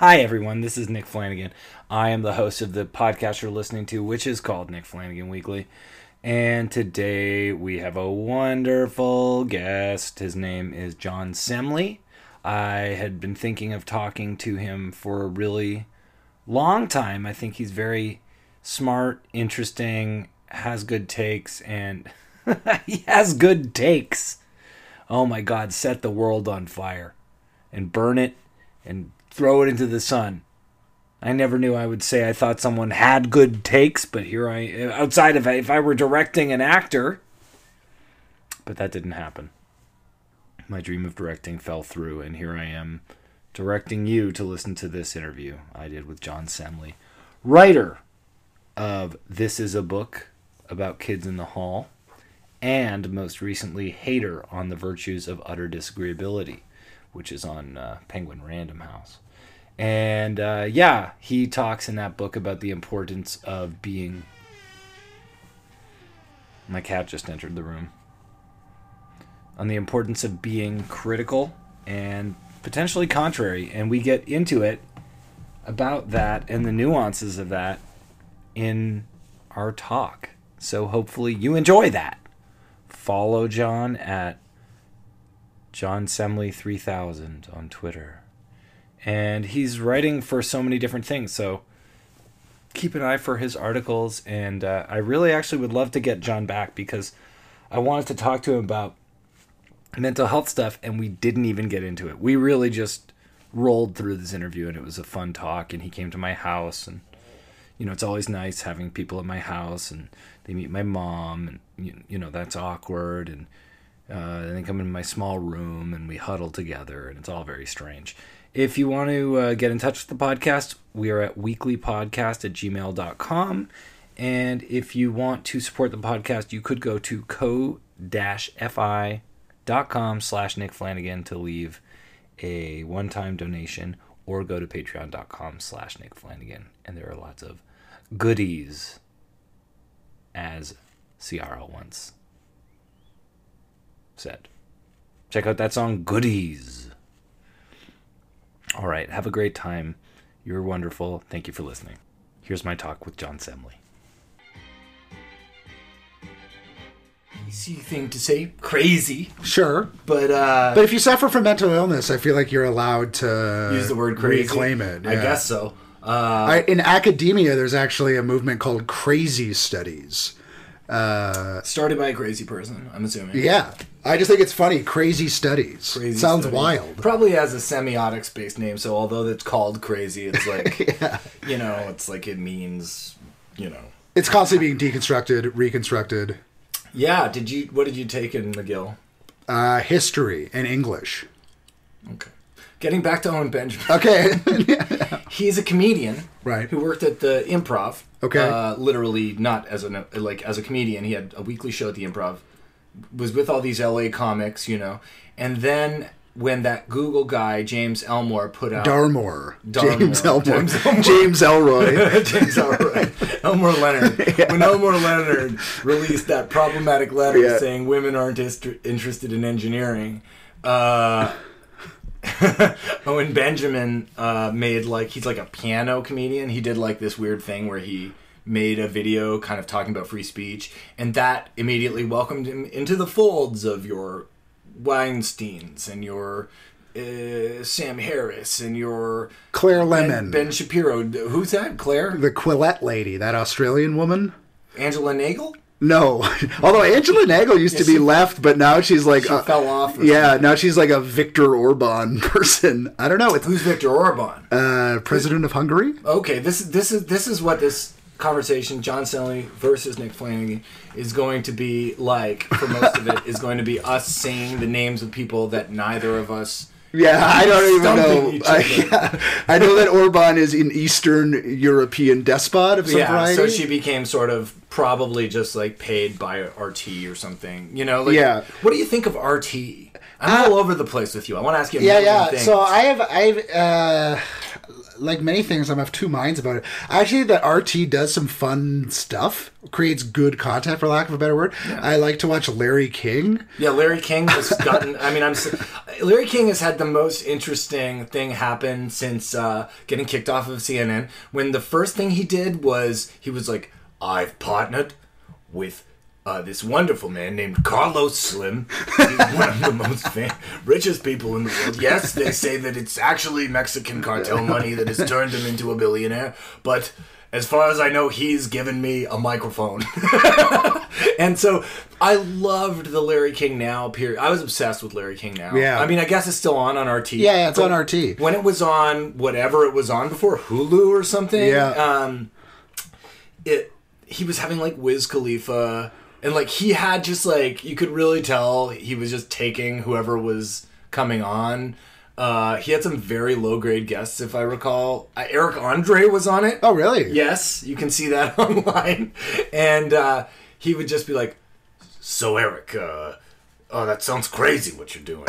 Hi, everyone. This is Nick Flanagan. I am the host of the podcast you're listening to, which is called Nick Flanagan Weekly. And today we have a wonderful guest. His name is John Semley. I had been thinking of talking to him for a really long time. I think he's very smart, interesting, has good takes, and he has good takes. Oh my God, set the world on fire and burn it and throw it into the sun. I never knew I would say I thought someone had good takes, but here I outside of if I were directing an actor, but that didn't happen. My dream of directing fell through, and here I am directing you to listen to this interview I did with John Semley, writer of This Is a Book About Kids in the Hall, and most recently, hater on the virtues of utter disagreeability which is on uh, Penguin Random House. And uh, yeah, he talks in that book about the importance of being. My cat just entered the room. On the importance of being critical and potentially contrary. And we get into it about that and the nuances of that in our talk. So hopefully you enjoy that. Follow John at John Semley 3000 on Twitter. And he's writing for so many different things. So keep an eye for his articles. And uh, I really actually would love to get John back because I wanted to talk to him about mental health stuff and we didn't even get into it. We really just rolled through this interview and it was a fun talk. And he came to my house and you know, it's always nice having people at my house and they meet my mom and you, you know, that's awkward and uh, and they come in my small room and we huddle together, and it's all very strange. If you want to uh, get in touch with the podcast, we are at weeklypodcast at gmail.com. And if you want to support the podcast, you could go to ko-fi.com slash Nick Flanagan to leave a one-time donation or go to patreon.com slash Nick Flanagan. And there are lots of goodies, as CRL once said. Check out that song, Goodies. All right, have a great time. You're wonderful. Thank you for listening. Here's my talk with John Semley. Easy thing to say, crazy, Sure. but uh, But if you suffer from mental illness, I feel like you're allowed to use the word crazy. reclaim it. I guess so. Uh, I, in academia, there's actually a movement called crazy studies. Uh, started by a crazy person, I'm assuming. yeah, I just think it's funny. Crazy studies. Crazy Sounds study. wild. Probably has a semiotics based name, so although it's called crazy, it's like you know, it's like it means you know. It's constantly being deconstructed, reconstructed. Yeah, did you what did you take in McGill? Uh, history and English. Okay. Getting back to Owen Benjamin. Okay. He's a comedian Right. who worked at the improv. Okay. Uh, literally not as a like as a comedian. He had a weekly show at the improv. Was with all these LA comics, you know. And then when that Google guy, James Elmore, put out Darmore. Darmore. James Elmore. James Elmore. James Elroy. James Elroy, Elmore Leonard. When Elmore Leonard released that problematic letter Yeah. saying women aren't ist- interested in engineering, uh, Owen Benjamin uh, made like he's like a piano comedian. He did like this weird thing where he made a video kind of talking about free speech, and that immediately welcomed him into the folds of your Weinsteins and your uh, Sam Harris and your Claire Ben, Lemon. Ben Shapiro. Who's that? Claire? the Quillette lady, that Australian woman. Angela Nagle? No, although Angela Nagle used to be she- left, but now she's like, She uh, fell off. yeah, something. now she's like a Viktor Orban person. I don't know. It's Who's Viktor Orban? uh, president of Hungary. Okay, this is this is this is what this conversation, John Stanley versus Nick Flanagan, is going to be like. For most of it, is going to be us saying the names of people that neither of us. Yeah, I don't even know. I, I know that Orban is an Eastern European despot of some yeah, variety. so she became sort of probably just like paid by RT or something. You know, like, Yeah. What do you think of RT? I'm all over the place with you. I want to ask you. A yeah, yeah. Things. So I have, I've, uh, like many things, I'm of two minds about it. Actually, that RT does some fun stuff, creates good content, for lack of a better word. I like to watch Larry King. Yeah, Larry King has gotten. I mean, I'm. Larry King has had the most interesting thing happen since uh, getting kicked off of CNN. When the first thing he did was he was like, "I've partnered with." Uh, this wonderful man named Carlos Slim, He's one of the most fam- richest people in the world. Yes, they say that it's actually Mexican cartel money that has turned him into a billionaire, but as far as I know, he's given me a microphone. and so I loved the Larry King Now period. I was obsessed with Larry King Now. Yeah. I mean, I guess it's still on on RT. Yeah, yeah, it's on RT. When it was on whatever it was on before Hulu or something. Yeah. Um, it he was having like Wiz Khalifa and like he had just like you could really tell he was just taking whoever was coming on. Uh, he had some very low grade guests, if I recall. Uh, Eric Andre was on it. Oh, really? Yes, you can see that online. And uh, he would just be like, So, Eric, uh, oh, that sounds crazy what you're doing.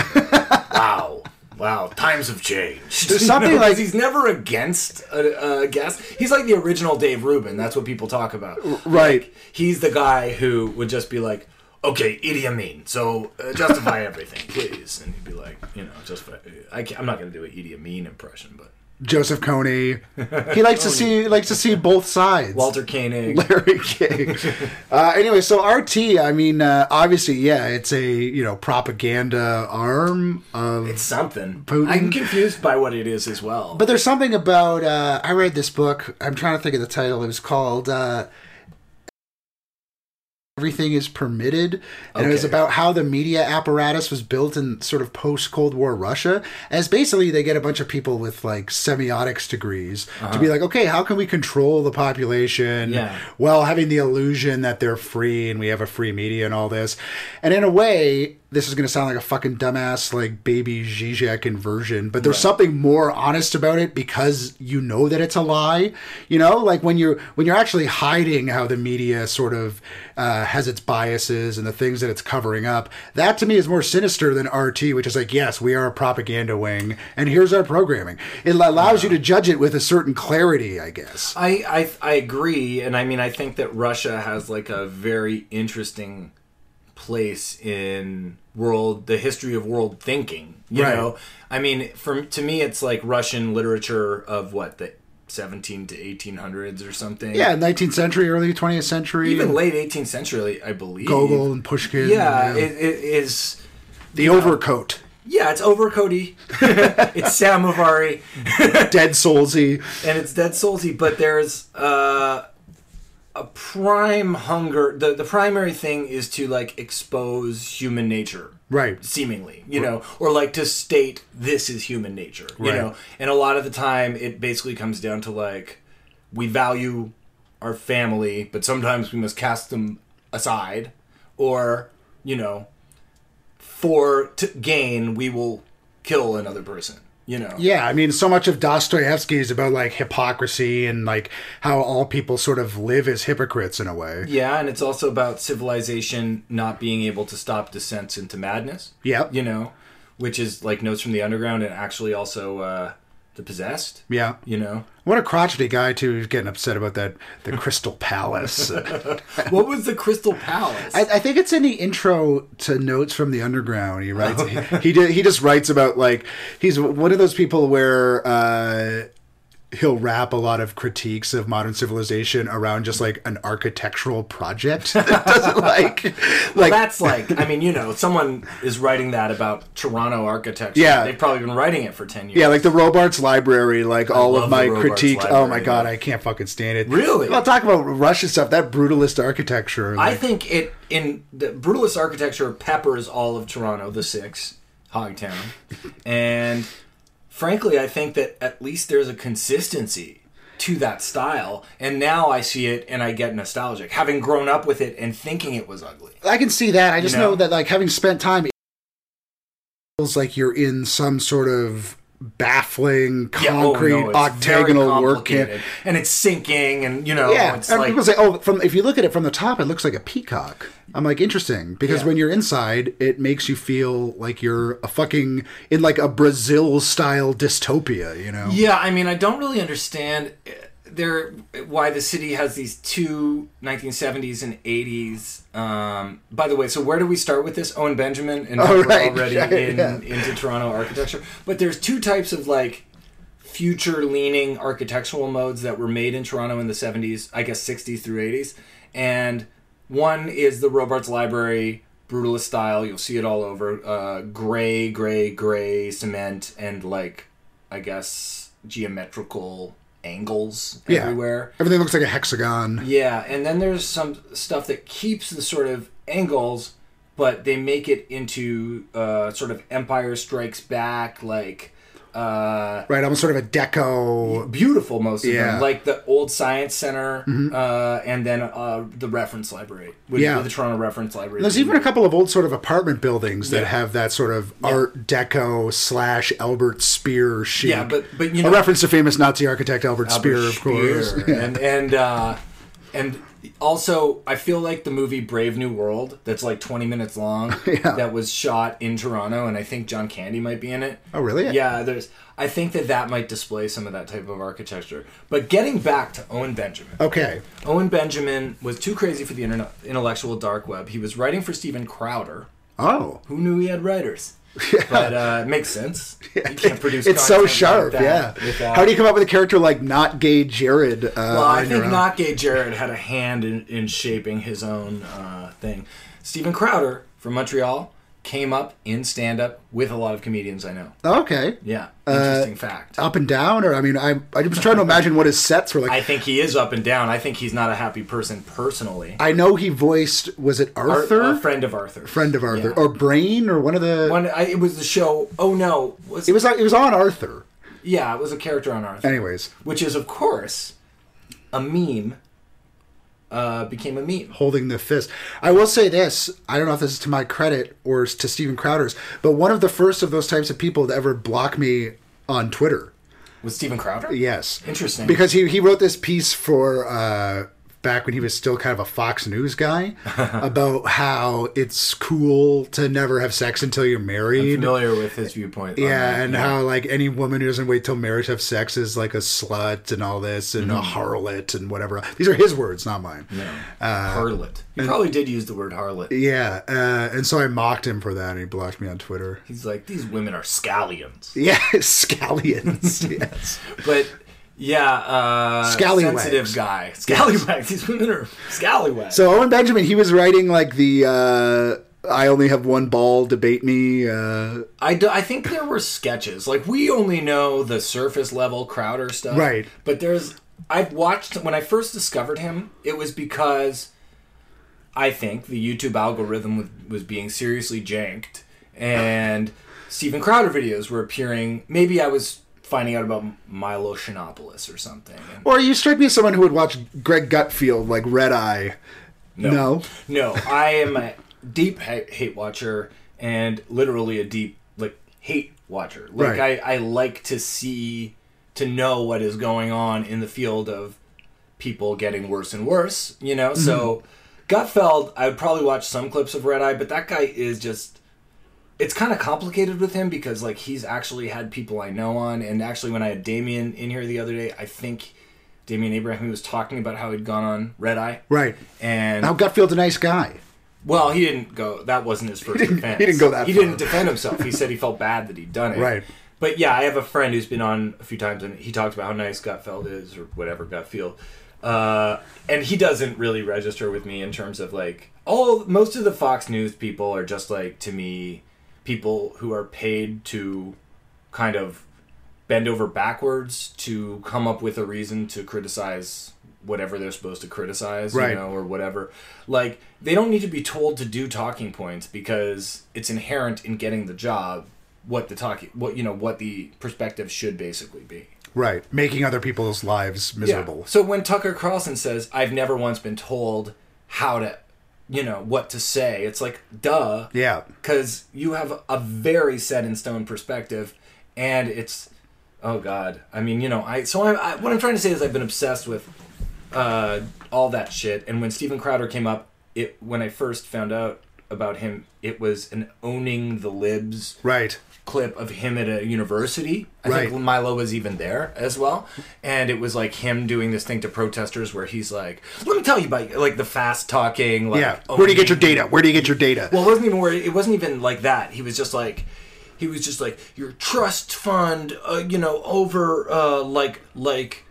wow. Wow, times have changed. There's something like- he's never against a, a guest. He's like the original Dave Rubin. That's what people talk about. right. Like, he's the guy who would just be like, "Okay, Idi Amin, so uh, justify everything, please." And he'd be like, "You know, justify." I can't, I'm not going to do an Idi Amin impression, but Joseph Kony. He likes to see likes to see both sides. Walter Koenig. Larry King. uh, anyway, so RT. I mean, uh, obviously, yeah, it's a you know propaganda arm of. It's something. Putin. I'm confused by what it is as well. but there's something about. Uh, I read this book. I'm trying to think of the title. It was called. Everything is permitted, and it was about how the media apparatus was built in sort of post Cold War Russia. As basically, they get a bunch of people with like semiotics degrees to be uh-huh. like, okay, how can we control the population Yeah. while having the illusion that they're free and we have a free media and all this? And in a way, this is going to sound like a fucking dumbass, like baby Zizek inversion, but there's something more honest about it because you know that it's a lie. You know, like when you're when you're actually hiding how the media sort of uh, has its biases and the things that it's covering up. That to me is more sinister than RT, which is like, yes, we are a propaganda wing, and here's our programming. It allows you to judge it with a certain clarity, I guess. I, I I agree, and I mean I think that Russia has like a very interesting place in world the history of world thinking. You Right. know, I mean, for to me, it's like Russian literature of what the 17 to 1800s or something. Yeah, 19th century, early 20th century, even late 18th century, I believe. Gogol and Pushkin. Yeah, it, it is. the overcoat, Yeah, it's overcoaty. it's samovari. dead soulsy. and it's dead soulsy but there's uh, a prime hunger the, the primary thing is to like expose human nature Right. seemingly you know or like to state this is human nature you Right. know and a lot of the time it basically comes down to like we value our family but sometimes we must cast them aside or you know for to gain we will kill another person you know Yeah, I mean, so much of Dostoevsky is about like hypocrisy and like how all people sort of live as hypocrites in a way. Yeah, and it's also about civilization not being able to stop descents into madness. Yep. You know, which is like Notes from the Underground and actually also uh, The Possessed. Yeah. You know, What a crotchety guy too, who's getting upset about that the Crystal Palace. what was the Crystal Palace? I, I think it's in the intro to Notes from the Underground. He writes he, he did, he just writes about like he's one of those people where uh, he'll wrap a lot of critiques of modern civilization around just like an architectural project that doesn't like like That's like, I mean, you know, someone is writing that about Toronto architecture. Yeah. they've probably been writing it for ten years. Yeah, like the Robarts Library, like all of my critiques. oh my god, yeah. I can't fucking stand it. Really? Well, talk about Russian stuff. That brutalist architecture. I think it in the brutalist architecture peppers all of Toronto, the six, Hogtown, and frankly, I think that at least there's a consistency to that style. And now I see it and I get nostalgic, having grown up with it and thinking it was ugly. I can see that. I just know? know that, like, having spent time, it feels like you're in some sort of baffling Yeah, oh, concrete no, octagonal work. complicated. and it's sinking, and you know, Yeah, it's and like people say, "Oh, from if you look at it from the top, it looks like a peacock." I'm like, interesting, because Yeah. when you're inside, it makes you feel like you're a fucking in like a Brazil style dystopia. You know? Yeah, I mean, I don't really understand there why the city has these two 1970s and 80s. Um, by the way, so where do we start with this? Owen Benjamin, and Oh, we're right, already right, in, yeah. into Toronto architecture. But there's two types of like future-leaning architectural modes that were made in Toronto in the 70s, I guess 60s through 80s, and one is the Robarts Library brutalist style. You'll see it all over. Uh, gray, gray, gray cement, and like I guess geometrical angles Yeah. everywhere. Everything looks like a hexagon. Yeah, and then there's some stuff that keeps the sort of angles, but they make it into uh, sort of Empire Strikes Back, like uh, Right, almost sort of a deco. beautiful. Most of Yeah. Mm-hmm. them, like the old Science Center, uh, and then uh, the Reference Library, with, Yeah. the Toronto Reference Library. There's even a couple of old sort of apartment buildings that Yeah. have that sort of Art Deco slash Albert Speer chic. yeah, but but you know, a reference to famous Nazi architect Albert, Speer, of course. Speer. and and uh, and also I feel like the movie Brave New World that's like 20 minutes long Yeah. that was shot in Toronto and I think John Candy might be in it. Oh, really? Yeah, there's I think that that might display some of that type of architecture. But getting back to Owen Benjamin. Okay. Owen Benjamin was too crazy for the internet, intellectual dark web. He was writing for Steven Crowder. Oh. Who knew he had writers? But uh, it makes sense. You can't produce. It's so sharp, like that yeah. without- How do you come up with a character like not gay Jared? Uh, Well, I think not gay Jared had a hand in, in shaping his own uh, thing. Steven Crowder from Montreal came up in stand up with a lot of comedians I know. Okay. Yeah, Uh, interesting fact. Up and down, or I mean, I I was trying to imagine what his sets were like. I think he is up and down. I think he's not a happy person personally. I know he voiced was it Ar- Arthur, a friend of Arthur. friend of Arthur, Yeah. or Brain, or one of the. One, I, it was the show. Oh no, was it was it was on Arthur. yeah, it was a character on Arthur, Anyways, which is of course a meme. Uh, became a meme. holding the fist. I will say this. I don't know if this is to my credit or to Steven Crowder's, but one of the first of those types of people to ever block me on Twitter. Was Steven Crowder? Yes. Interesting. Because he, he wrote this piece for uh, back when he was still kind of a Fox News guy about how it's cool to never have sex until you're married. familiar with his viewpoint. Yeah, that, and how like any woman who doesn't wait till marriage to have sex is like a slut and all this and Mm-hmm. a harlot and whatever. These are his words, not mine. Uh, harlot. He probably did use the word harlot. Yeah, uh, and so I mocked him for that, and he blocked me on Twitter. He's like, these women are scallions. Yeah, scallions. yes. But yeah, uh, Scallywags. sensitive guy. Scallywags. These women are scallywags. So Owen Benjamin, he was writing like the uh, "I only have one ball, debate me." Uh, I, do, I think there were sketches. Like we only know the surface level Crowder stuff, Right. But there's I've watched when I first discovered him. It was because I think the YouTube algorithm was, was being seriously janked, and Steven Crowder videos were appearing. Maybe I was finding out about Milo Yiannopoulos or something. And or you strike me as someone who would watch Greg Gutfeld like Red Eye. No. No, I am a deep hate watcher and literally a deep like hate watcher. Like Right. I, I like to see to know what is going on in the field of people getting worse and worse. You know, so mm-hmm. Gutfeld, I would probably watch some clips of Red Eye, but that guy is just. It's kind of complicated with him because like he's actually had people I know on, and actually when I had Damien in here the other day, I think Damien Abraham was talking about how he'd gone on Red Eye, Right. and Now Gutfeld's a nice guy. well, he didn't go. That wasn't his first didn't- defense. he didn't go that He far. didn't defend himself. He said he felt bad that he'd done it. Right. But yeah, I have a friend who's been on a few times, and he talks about how nice Gutfeld is, or whatever Gutfeld. Uh, and he doesn't really register with me in terms of like all. Most of the Fox News people are just like to me people who are paid to kind of bend over backwards to come up with a reason to criticize whatever they're supposed to criticize, Right. you know, or whatever. Like they don't need to be told to do talking points because it's inherent in getting the job what the talking what you know what the perspective should basically be. Right. Making other people's lives miserable. So when Tucker Carlson says, "I've never once been told how to, you know, what to say," it's like, duh, Yeah. because you have a very set in stone perspective, and it's oh god. I mean, you know, I so I, I what I'm trying to say is I've been obsessed with uh, all that shit. And when Steven Crowder came up, it when I first found out about him, it was an owning the libs Right. Clip of him at a university. I Right. think Milo was even there as well, and it was like him doing this thing to protesters where he's like, "Let me tell you about like the fast talking." Like, Yeah. Where do you get your data? Where do you get your data? well, it wasn't even where it wasn't even like that. He was just like he was just like your trust fund, uh, you know, over uh, like like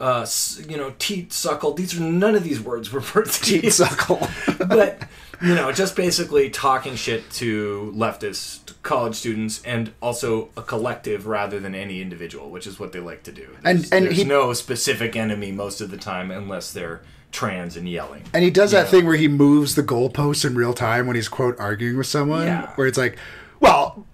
uh, you know, teat suckle. These are none of these words were Teat suckle. but you know, just basically talking shit to leftist college students and also a collective rather than any individual, which is what they like to do. And- There's, and there's he- no specific enemy most of the time unless they're trans and yelling. And he does that Yeah. thing where he moves the goalposts in real time when he's quote arguing with someone. Yeah. Where it's like, well,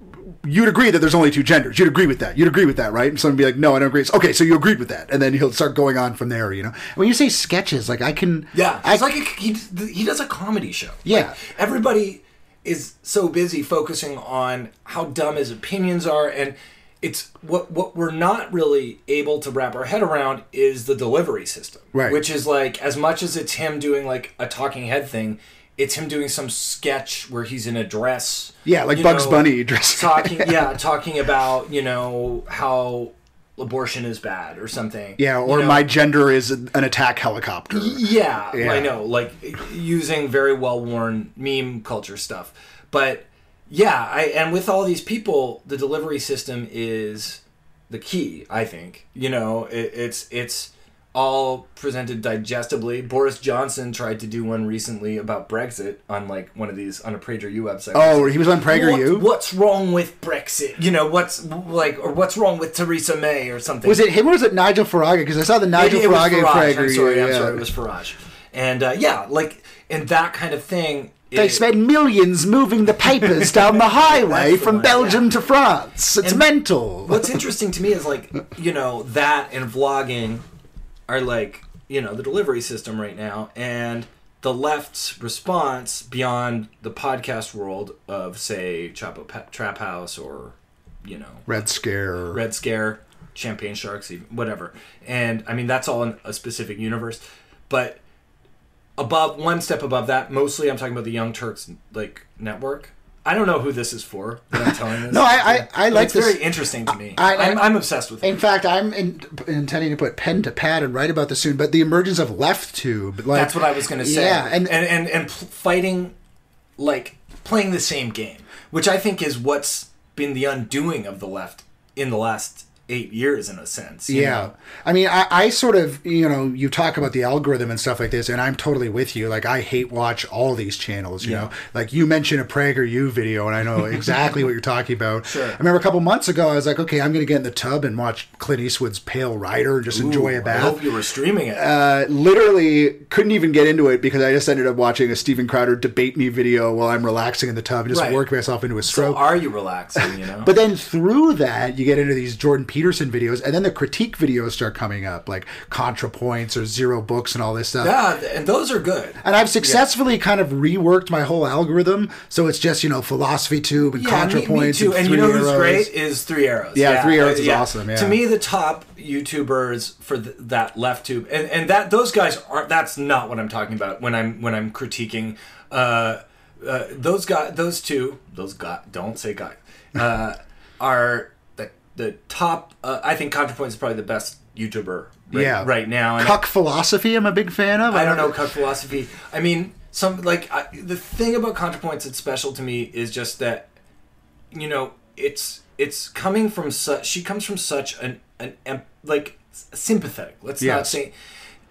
you'd agree that there's only two genders. You'd agree with that. You'd agree with that, right? And someone would be like, no, I don't agree. It's, okay, so you agreed with that, and then he'll start going on from there. You know, when you say sketches, like I can, Yeah, I, it's like a, he he does a comedy show. Yeah. Like, everybody is so busy focusing on how dumb his opinions are, and it's what what we're not really able to wrap our head around is the delivery system, Right. Which is like as much as it's him doing like a talking head thing. It's him doing some sketch where he's in a dress. Yeah, like you Bugs Bunny dress. Talking, yeah, talking about you know how abortion is bad or something. yeah, you or know? my gender is an an attack helicopter. Yeah, Yeah. I know. Like using very well worn meme culture stuff. But yeah, I and with all these people, the delivery system is the key. I think you know it, it's it's all presented digestibly. Boris Johnson tried to do one recently about Brexit on like one of these on a PragerU website. Oh, he was on PragerU. What- what's wrong with Brexit? You know, what's like, or what's wrong with Theresa May or something? Was it him or was it Nigel Farage? Because I saw the Nigel It- it Farage, Farage. Prager. I'm sorry, yeah, I'm sorry, it was Farage. And uh, yeah, like and that kind of thing. They it- spend millions moving the papers down the highway the from Belgium to France. It's And mental. What's interesting to me is like you know that and vlogging are like you know the delivery system right now, and the left's response beyond the podcast world of say Chapo Trap House or you know Red Scare. Red Scare, Champagne Sharks, even, whatever. And I mean, that's all in a specific universe. But above, one step above that, mostly I'm talking about the Young Turks like network. I don't know who this is for. That I'm telling this. No, I- I- I like it's this. very interesting to me. I- I, am I'm obsessed with it. In fact, I'm in, intending to put pen to pad and write about this soon. But the emergence of left tube, like That's what I was going to say. Yeah, and, and and and fighting, like playing the same game, which I think is what's been the undoing of the left in the last eight years, in a sense. you yeah, know? I mean, I, I sort of, you know, you talk about the algorithm and stuff like this, and I'm totally with you. Like, I hate watch all these channels. You Yeah. know, like you mentioned a PragerU video, and I know exactly what you're talking about. Sure. I remember a couple months ago, I was like, okay, I'm going to get in the tub and watch Clint Eastwood's Pale Rider and just enjoy a bath. I hope you were streaming it. uh, literally couldn't even get into it because I just ended up watching a Steven Crowder debate me video while I'm relaxing in the tub and just Right. worked myself into a so stroke. are you relaxing? You know. but then through that, you get into these Jordan Peterson videos, and then the critique videos start coming up, like ContraPoints or Zero Books and all this stuff. Yeah, and those are good. And I've successfully kind of reworked my whole algorithm, so it's just you know philosophy tube and Yeah, ContraPoints me too. and, And you know who's Arrows. great is Three Arrows. Yeah, Three Arrows is awesome, yeah. To me, the top YouTubers for th- that left tube, and, and that those guys aren't. That's not what I'm talking about when I'm when I'm critiquing. Uh, uh, those guys, those two, those guys. Don't say guy. Uh, are the top. Uh, I think ContraPoints is probably the best YouTuber. Right, Yeah. right now. And Cuck philosophy, I'm a big fan of. I don't know cuck philosophy. I mean, some like I, the thing about ContraPoints that's special to me is just that, you know, it's it's coming from such. She comes from such an an em, like sympathetic. Let's not say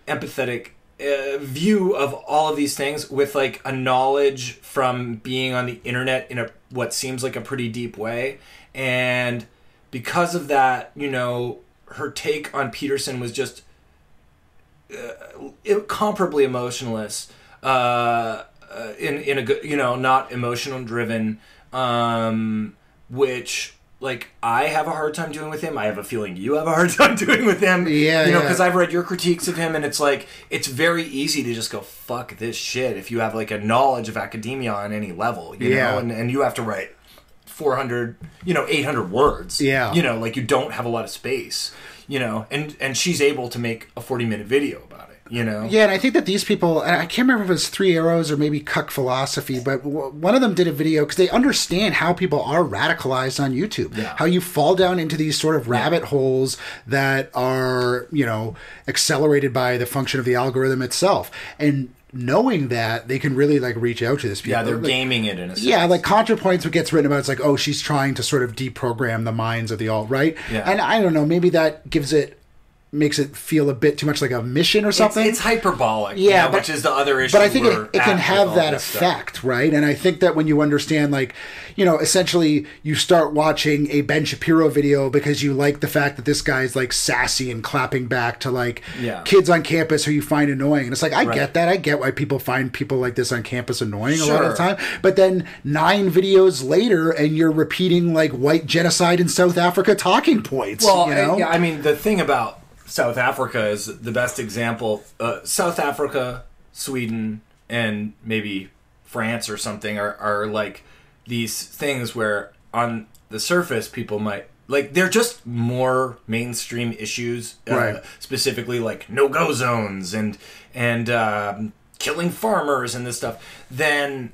empathetic uh, view of all of these things with like a knowledge from being on the internet in a what seems like a pretty deep way and because of that you know her take on peterson was just uh, incomparably emotionless uh, uh, in in a good you know not emotional driven um which like I have a hard time doing with him. I have a feeling you have a hard time doing with him. Yeah, you know, yeah. because I've read your critiques of him, and it's like it's very easy to just go fuck this shit if you have like a knowledge of academia on any level. You Yeah. know, and, and you have to write 400, you know, 800 words. Yeah. You know, like you don't have a lot of space, you know, and and she's able to make a 40 minute video about it, you know. Yeah, and I think that these people, and I can't remember if it was Three Arrows or maybe Cuck Philosophy, but w- one of them did a video because they understand how people are radicalized on YouTube. Yeah. How you fall down into these sort of rabbit holes that are, you know, accelerated by the function of the algorithm itself. And knowing that, they can really like reach out to this people. Yeah, they're Like, gaming it in a sense. Yeah, like ContraPoints, what gets written about, it's like, oh, she's trying to sort of deprogram the minds of the alt right. Yeah. And I don't know, maybe that gives it, makes it feel a bit too much like a mission or something. it's hyperbolic. Yeah, Yeah, but- which is the other issue. but I think it, it can have that this stuff. effect, right? And I think that when you understand, like, you know, essentially you start watching a Ben Shapiro video because you like the fact that this guy's like sassy and clapping back to like Yeah. kids on campus who you find annoying. And it's like, I Right. get that. I get why people find people like this on campus annoying a lot of the time. But then nine videos later and you're repeating like white genocide in South Africa talking points. Well, you know? yeah, I mean, the thing about South Africa is the best example. Uh, South Africa, Sweden, and maybe France or something are, are like these things where on the surface people might like they're just more mainstream issues, uh, Right. specifically like no go zones and and um, killing farmers and this stuff. Then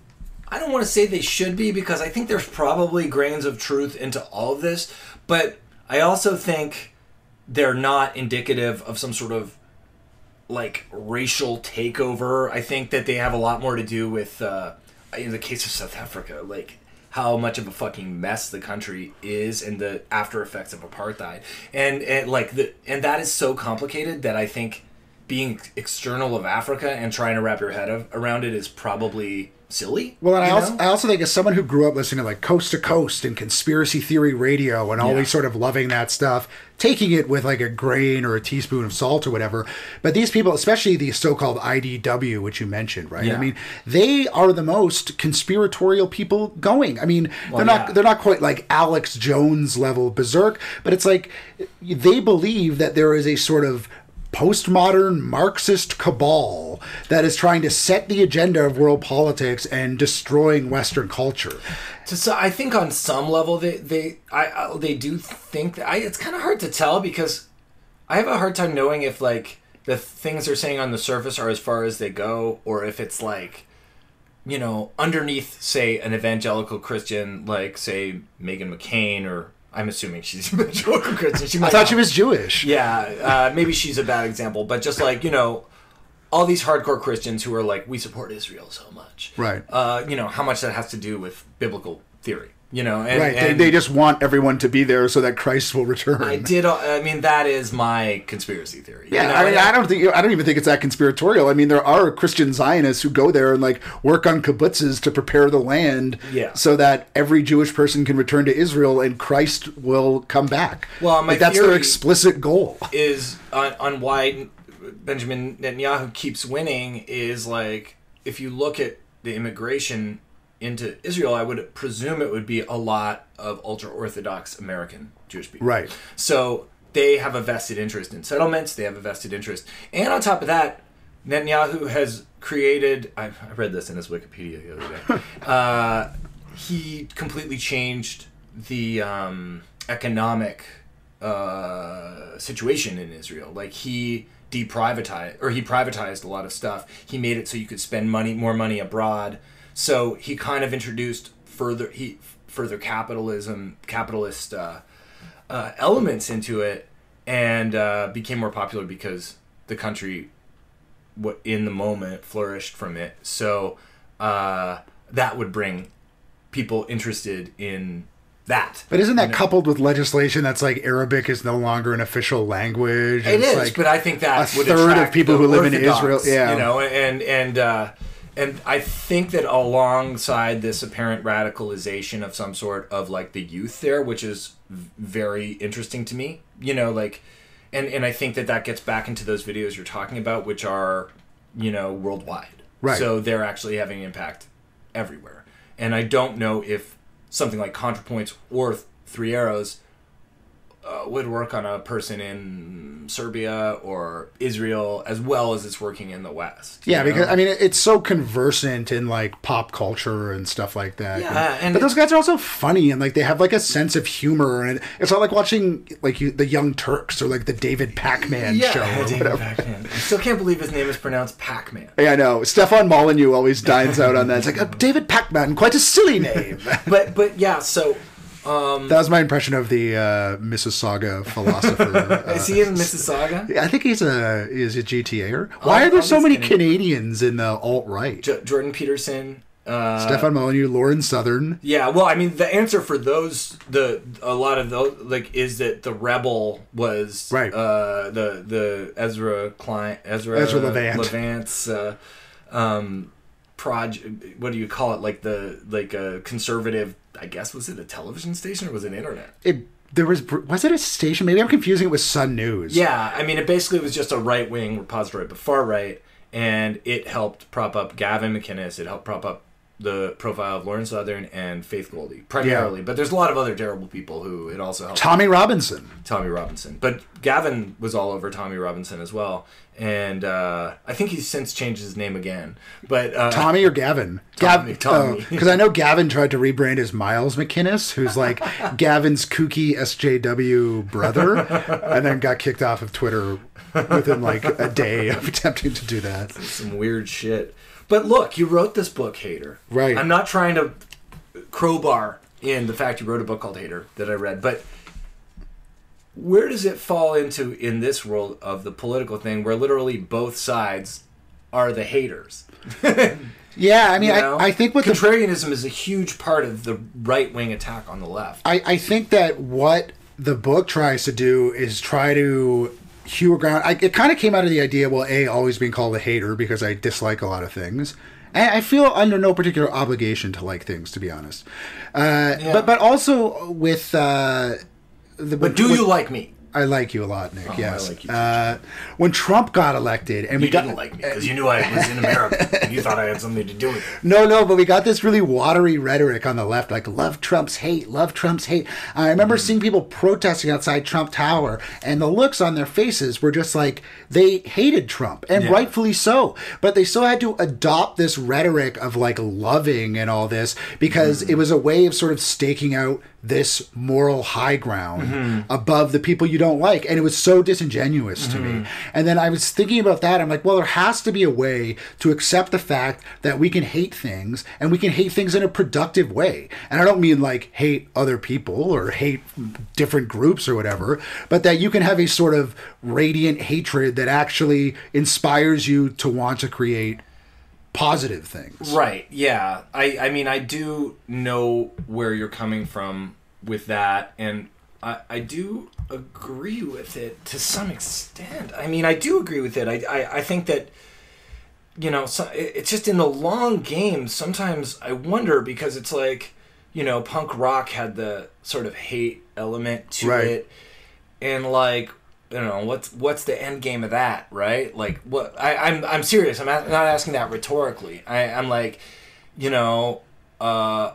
I don't want to say they should be because I think there's probably grains of truth into all of this, but I also think they're not indicative of some sort of like racial takeover. I think that they have a lot more to do with, uh, in the case of South Africa, like how much of a fucking mess the country is and the after effects of apartheid, and, and like the and that is so complicated that I think being external of Africa and trying to wrap your head of, around it is probably silly. Well, and I also. I also think as someone who grew up listening to like Coast to Coast and conspiracy theory radio and always Yeah. sort of loving that stuff, taking it with like a grain or a teaspoon of salt or whatever. But these people, especially the so-called IDW, which you mentioned, right? I mean, they are the most conspiratorial people going. I mean, they're not yeah. they're not quite like Alex Jones level berserk, but it's like they believe that there is a sort of postmodern Marxist cabal that is trying to set the agenda of world politics and destroying Western culture. To, so I think on some level they they I, I they do think that I, it's kind of hard to tell because I have a hard time knowing if like the things they're saying on the surface are as far as they go or if it's like you know underneath say an evangelical Christian like say Meghan McCain or I'm assuming she's an evangelical Christian. She I thought not- she was Jewish. yeah, uh, maybe she's a bad example, but just like you know, all these hardcore Christians who are like, we support Israel so much, Right. Uh, you know how much that has to do with biblical theory, you know, and, Right. and they, they just want everyone to be there so that Christ will return. I did. I mean, that is my conspiracy theory. you Yeah, know, I mean, I don't think I don't even think it's that conspiratorial. I mean, there are Christian Zionists who go there and like work on kibbutzes to prepare the land, Yeah. so that every Jewish person can return to Israel and Christ will come back. Well, my like, that's their explicit goal. is on, on why Benjamin Netanyahu keeps winning is like if you look at the immigration into Israel, I would presume it would be a lot of ultra orthodox American Jewish people. Right. So they have a vested interest in settlements. They have a vested interest, and on top of that, Netanyahu has created. I, I read this in his Wikipedia the other day. uh, he completely changed the um, economic uh, situation in Israel. Like he deprivatized or he privatized a lot of stuff. He made it so you could spend money, more money abroad. So he kind of introduced further he further capitalism, capitalist uh, uh, elements into it, and uh, became more popular because the country, what in the moment, flourished from it. So uh, that would bring people interested in that. But isn't that you know? coupled with legislation that's like Arabic is no longer an official language? It It's is, like, but I think that a third of people who live in Israel- yeah. you know, and and uh, and I think that alongside this apparent radicalization of some sort of like the youth there, which is very interesting to me, you know, like, and and I think that that gets back into those videos you're talking about, which are, you know, worldwide. Right. So they're actually having impact everywhere, and I don't know if something like ContraPoints or Three Arrows uh, would work on a person in Serbia or Israel as well as it's working in the West. Yeah, know? because I mean, it's so conversant in like pop culture and stuff like that. Yeah, and but those guys are also funny and like they have like a sense of humor, and it's not like watching like you, the Young Turks or like the David Pakman yeah, show or David whatever. Pac-Man. I still can't believe his name is pronounced Pac-Man. Yeah, I know. Stefan Molyneux always dines out on that. It's like uh, David Pakman, quite a silly name. But but yeah, so that was my impression of the uh, Mississauga philosopher. Uh, is he in Mississauga? I think he's a is a GTAer. Why All- are there so many Canadian- Canadians in the alt right? J- Jordan Peterson. Uh, Stefan Molyneux, Lauren Southern. Yeah, well, I mean, the answer for those, the a lot of those, like, is that the rebel was Right. Uh, the the Ezra Klein, Ezra Ezra Levant. Levant's, uh, um, project. What do you call it? Like the like a conservative. I guess was it a television station or was it internet? It there was was it a station? Maybe I'm confusing it with Sun News. Yeah, I mean, it basically was just a right wing repository, but far right, and it helped prop up Gavin McInnes. It helped prop up the profile of Lauren Southern and Faith Goldy primarily, but there's a lot of other terrible people who it also helped. Tommy Robinson. Tommy Robinson, but Gavin was all over Tommy Robinson as well, and uh, I think he's since changed his name again. But uh, Tommy or Gavin? Tommy, Tommy. Because I know Gavin tried to rebrand as Miles McInnes, who's like Gavin's kooky SJW brother, and then got kicked off of Twitter within like a day of attempting to do that. some weird shit. But look, you wrote this book, Hater. Right. I'm not trying to crowbar in the fact you wrote a book called Hater that I read, but where does it fall into in this world of the political thing where literally both sides are the haters? Yeah, I mean, You know? I, I think what the contrarianism is a huge part of the right wing attack on the left. I, I think that what the book tries to do is try to a ground. I, it kind of came out of the idea, well, A, always being called a hater because I dislike a lot of things. And I feel under no particular obligation to like things, to be honest. Uh, Yeah. But but also with. Uh, the, But do with- you like me? I like you a lot, Nick. Oh, I yes. like you uh, when Trump got elected, and we You got didn't like me because you knew I was in America and you thought I had something to do with it. No, no, but we got this really watery rhetoric on the left, like love Trump's hate, love Trump's hate. I remember seeing people protesting outside Trump Tower, and the looks on their faces were just like they hated Trump, and Yeah. rightfully so. But they still had to adopt this rhetoric of like loving and all this because it was a way of sort of staking out this moral high ground mm-hmm. above the people you don't like. And it was so disingenuous to me. Mm-hmm. And then I was thinking about that. I'm like, well, there has to be a way to accept the fact that we can hate things and we can hate things in a productive way. And I don't mean like hate other people or hate different groups or whatever, but that you can have a sort of radiant hatred that actually inspires you to want to create positive things. Right. Yeah. I. I mean, I do know where you're coming from with that, and I. I do agree with it to some extent. I mean, I do agree with it. I. I, I think that. You know, so, it's just in the long game. Sometimes I wonder because it's like, you know, punk rock had the sort of hate element to Right. it, and like Don't know what's what's the end game of that, right? Like what I, I'm I'm serious. I'm a- not asking that rhetorically. I, I'm like, you know, uh,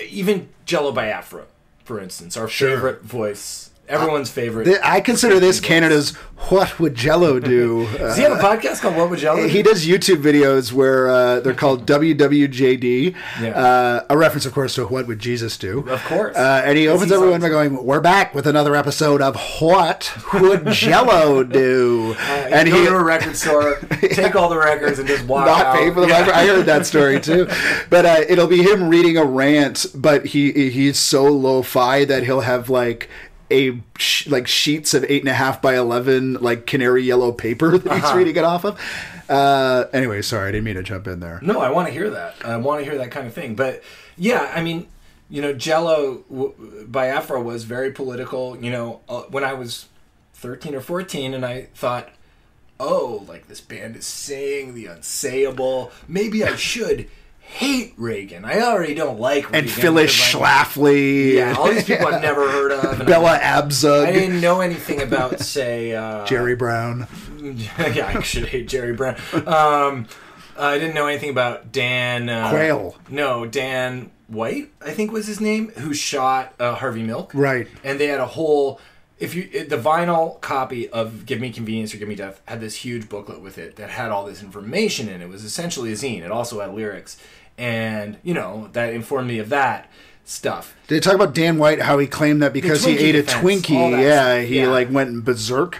even Jello Biafra, for instance, our Sure. favorite voice, everyone's favorite. Th- I consider this Canada's "What Would Jello Do." Does he have a podcast called What Would Jello? Uh, he does YouTube videos where uh, they're called WWJD, Yeah. uh, a reference, of course, to "What Would Jesus Do." Of course. Uh, and he opens everyone on- by going, "We're back with another episode of What Would Jello Do?" and and go he to a record store, take all the records, and just walk not out. pay for the Yeah. record. I heard that story too, but uh, it'll be him reading a rant, but he he's so lo-fi that he'll have like a sh- like sheets of eight and a half by eleven like canary yellow paper that he's Uh-huh. reading it off of. Uh, anyway, sorry, I didn't mean to jump in there. No, I want to hear that. I want to hear that kind of thing. But yeah, I mean, you know, Jello w- Biafra was very political. You know, uh, when I was thirteen or fourteen, and I thought, oh, like this band is saying the unsayable. Maybe I should hate Reagan. I already don't like Reagan. And Phyllis Schlafly, Yeah, all these people I've never heard of. Bella I, I Abzug, didn't know anything about, say, uh, Jerry Brown. yeah, I should hate Jerry Brown. Um, I didn't know anything about Dan uh, Quayle. No, Dan White, I think was his name, who shot uh, Harvey Milk. Right. And they had a whole. if you the vinyl copy of Give Me Convenience or Give Me Death had this huge booklet with it that had all this information in it. It was essentially a zine. It also had lyrics, and you know that informed me of that stuff. Did they talk about Dan White? How he claimed that because he ate a defense, all Twinkie, yeah, he Yeah. like went berserk.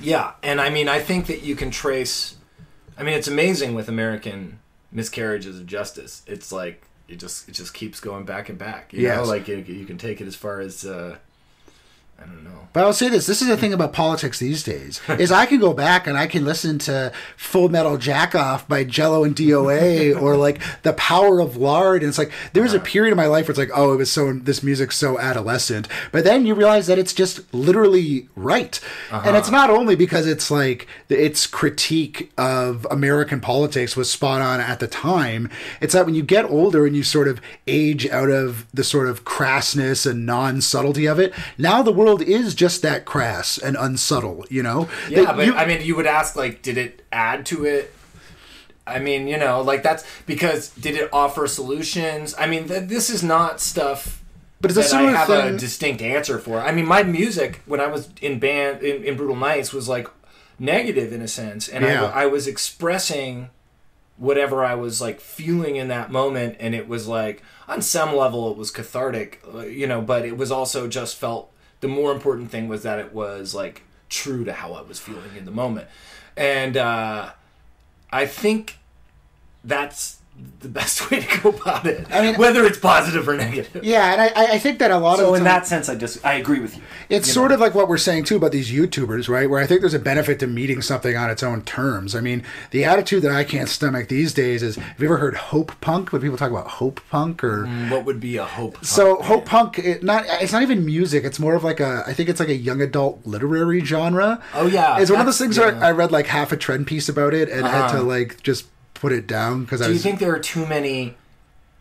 Yeah, and I mean, I think that you can trace. I mean, it's amazing with American miscarriages of justice. It's like it just it just keeps going back and back. You know, like you, you can take it as far as uh, I don't know. But I'll say this: this is the thing about politics these days is I can go back and I can listen to Full Metal Jackoff by Jello and DOA or like The Power of Lard, and it's like there was a uh-huh. period in my life where it's like, oh, it was so this music's so adolescent, but then you realize that it's just literally right, and it's uh-huh. not only because it's like its critique of American politics was spot on at the time. It's that when you get older and you sort of age out of the sort of crassness and non subtlety of it, now the world is just that crass and unsubtle, you know? Yeah, That but you- I mean, you would ask like, did it add to it? I mean, you know, like that's because did it offer solutions? I mean, th- this is not stuff. But it's a that similar I have thing- a distinct answer for. I mean, my music when I was in band in, in Brutal Knights was like negative in a sense, and Yeah. I, I was expressing whatever I was like feeling in that moment, and it was like on some level it was cathartic, uh, you know, but it was also just felt. The more important thing was that it was like true to how I was feeling in the moment, and uh, I think that's the best way to go about it. I mean- whether it's positive or negative. yeah, and I, I think that a lot So of so in that sense, I just I agree with you. It's You sort know? of like what we're saying too about these YouTubers, right? Where I think there's a benefit to meeting something on its own terms. I mean, the attitude that I can't stomach these days is have you ever heard hope punk? When people talk about hope punk or What would be a hope? Punk so punk hope punk it not it's not even music, it's more of like a I think it's like a young adult literary genre. Oh, yeah, It's one of those that's- things where. I read like half a trend piece about it and had to Uh-huh. like just put it down because I Do you was think there are too many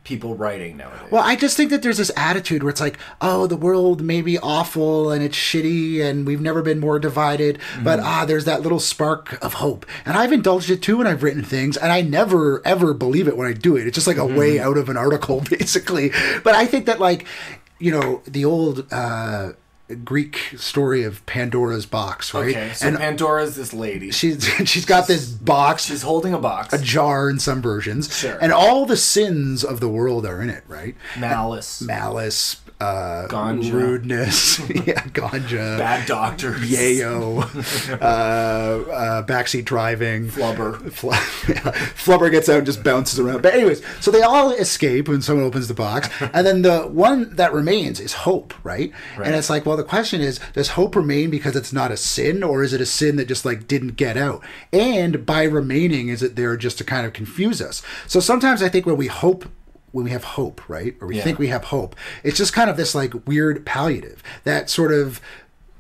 people writing nowadays? Well, I just think that there's this attitude where it's like, oh, the world may be awful and it's shitty and we've never been more divided, but ah, there's that little spark of hope. And I've indulged it too when I've written things, and I never ever believe it when I do it. It's just like a way out of an article, basically. But I think that like, you know, the old uh, Greek story of Pandora's box, right? okay, so and Pandora's this lady. she's she's got this box She's holding a box. a jar in some versions, Sure. and all the sins of the world are in it, right? malice, malice, uh, Ganja. rudeness, yeah, ganja, bad doctors, yayo, uh, uh, backseat driving. flubber. Fl- Flubber gets out and just bounces around. But anyways, so they all escape when someone opens the box, and then the one that remains is hope, right? Right. And it's like, well, the question is, does hope remain because it's not a sin, or is it a sin that just like didn't get out? And by remaining, is it there just to kind of confuse us? So sometimes I think when we hope. When we have hope, right? Or we Yeah. think we have hope, it's just kind of this like weird palliative that sort of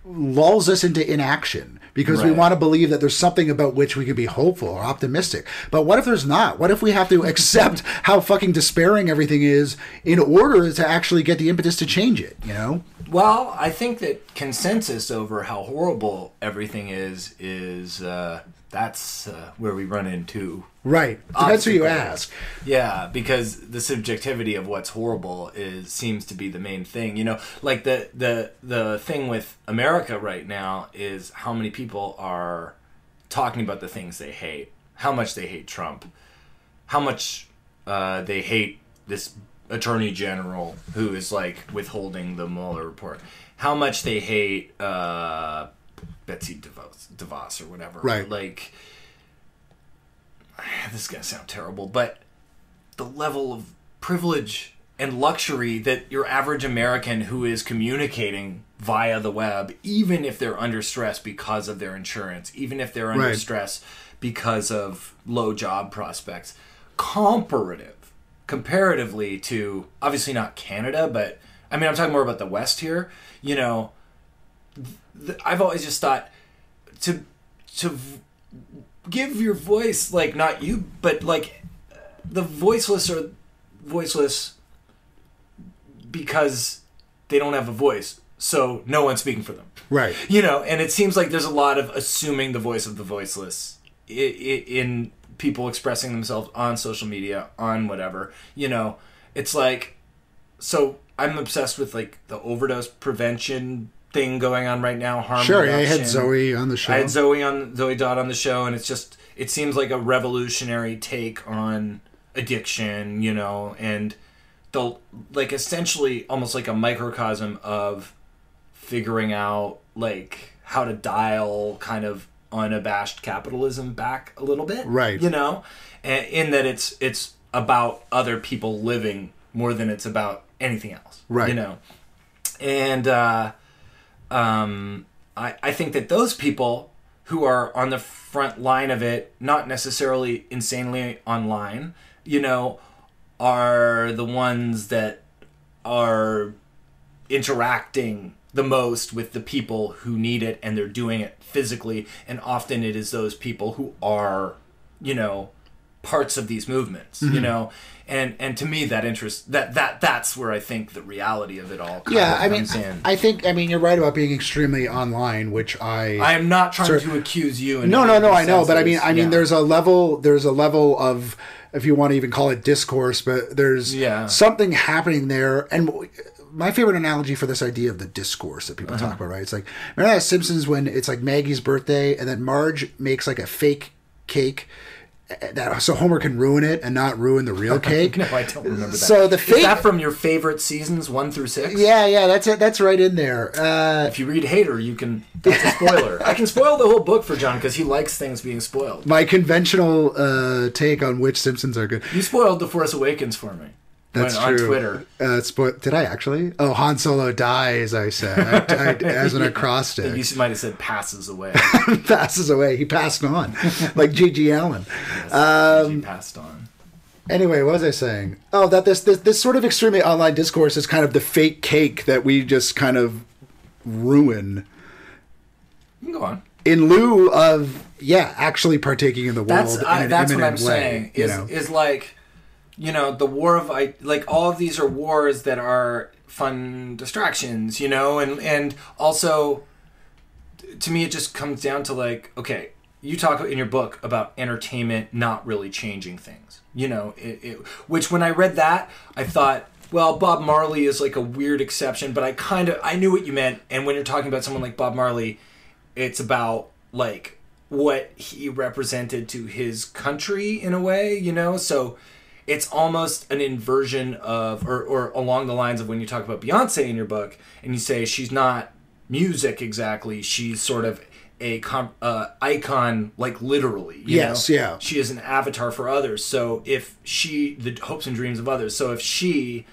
lulls us into inaction because we want to believe that there's something about which we could be hopeful or optimistic. But what if there's not? What if we have to accept how fucking despairing everything is in order to actually get the impetus to change it, you know? Well, I think that consensus over how horrible everything is is uh, that's uh, where we run into. Right. Depends who you ask. Yeah, because the subjectivity of what's horrible is seems to be the main thing. You know, like the the the thing with America right now is how many people are talking about the things they hate, how much they hate Trump, how much uh, they hate this attorney general who is like withholding the Mueller report, how much they hate uh, Betsy DeVos, DeVos or whatever. Right. Like, this is gonna sound terrible, but the level of privilege and luxury that your average American who is communicating via the web, even if they're under stress because of their insurance, even if they're under Right. stress because of low job prospects, comparative, comparatively to obviously not Canada, but I mean, I'm talking more about the West here. You know, th- I've always just thought to to v- give your voice like not you but like the voiceless are voiceless because they don't have a voice so no one's speaking for them Right. you know and it seems like there's a lot of assuming the voice of the voiceless in people expressing themselves on social media on whatever you know it's like so i'm obsessed with like the overdose prevention thing going on right now. Harm Sure, yeah, I had. Zoe on the show. I had Zoe on Zoe Dodd on the show, and it's just it seems like a revolutionary take on addiction, you know, and the like essentially almost like a microcosm of figuring out like how to dial kind of unabashed capitalism back a little bit, Right. You know, and in that it's it's about other people living more than it's about anything else, Right. You know, and uh, um, I I think that those people who are on the front line of it, not necessarily insanely online, you know, are the ones that are interacting the most with the people who need it and they're doing it physically. And often it is those people who are you know parts of these movements Mm-hmm. you know and and to me that interest that that that's where i think the reality of it all kind yeah, of I mean, in I think I mean you're right about being extremely online, which I i am not trying Sure. to accuse you no, no, no. I know, but I mean, I mean, Yeah. there's a level, there's a level of, if you want to even call it discourse, but there's Yeah. something happening there. And my favorite analogy for this idea of the discourse that people Uh-huh. talk about, right? It's like remember that Simpsons when it's like Maggie's birthday, and then Marge makes like a fake cake. That so Homer can ruin it and not ruin the real cake. no i don't remember that So the is fake, that from your favorite seasons one through six yeah, yeah, that's it. That's right in there. Uh, if you read hater you can that's a spoiler i can spoil the whole book for john because he likes things being spoiled my conventional uh, take on which Simpsons are good. you spoiled the force awakens for me That's true. on twitter Uh, spo- did I actually? Oh, Han Solo dies. I said I, I, as an acrostic. you might have said passes away passes away. He passed on, like G.G. Allin. um, he passed on Anyway, what was I saying? Oh, that this, this this sort of extremely online discourse is kind of the fake cake that we just kind of ruin you can go on in lieu of yeah, actually partaking in the world. that's in I, an that's what i'm way, saying you is know? is like you know the war of I like all of these are wars that are fun distractions you know? And and also to me it just comes down to like okay you talk in your book about entertainment not really changing things you know? It, it, which when i read that i thought well bob marley is like a weird exception but i kind of i knew what you meant. And when you're talking about someone like bob marley it's about like what he represented to his country in a way you know? So it's almost an inversion of or, or along the lines of when you talk about beyonce in your book and you say she's not music exactly she's sort of a com- uh, icon like literally you Yes, know? yeah. she is an avatar for others so if she the hopes and dreams of others so if she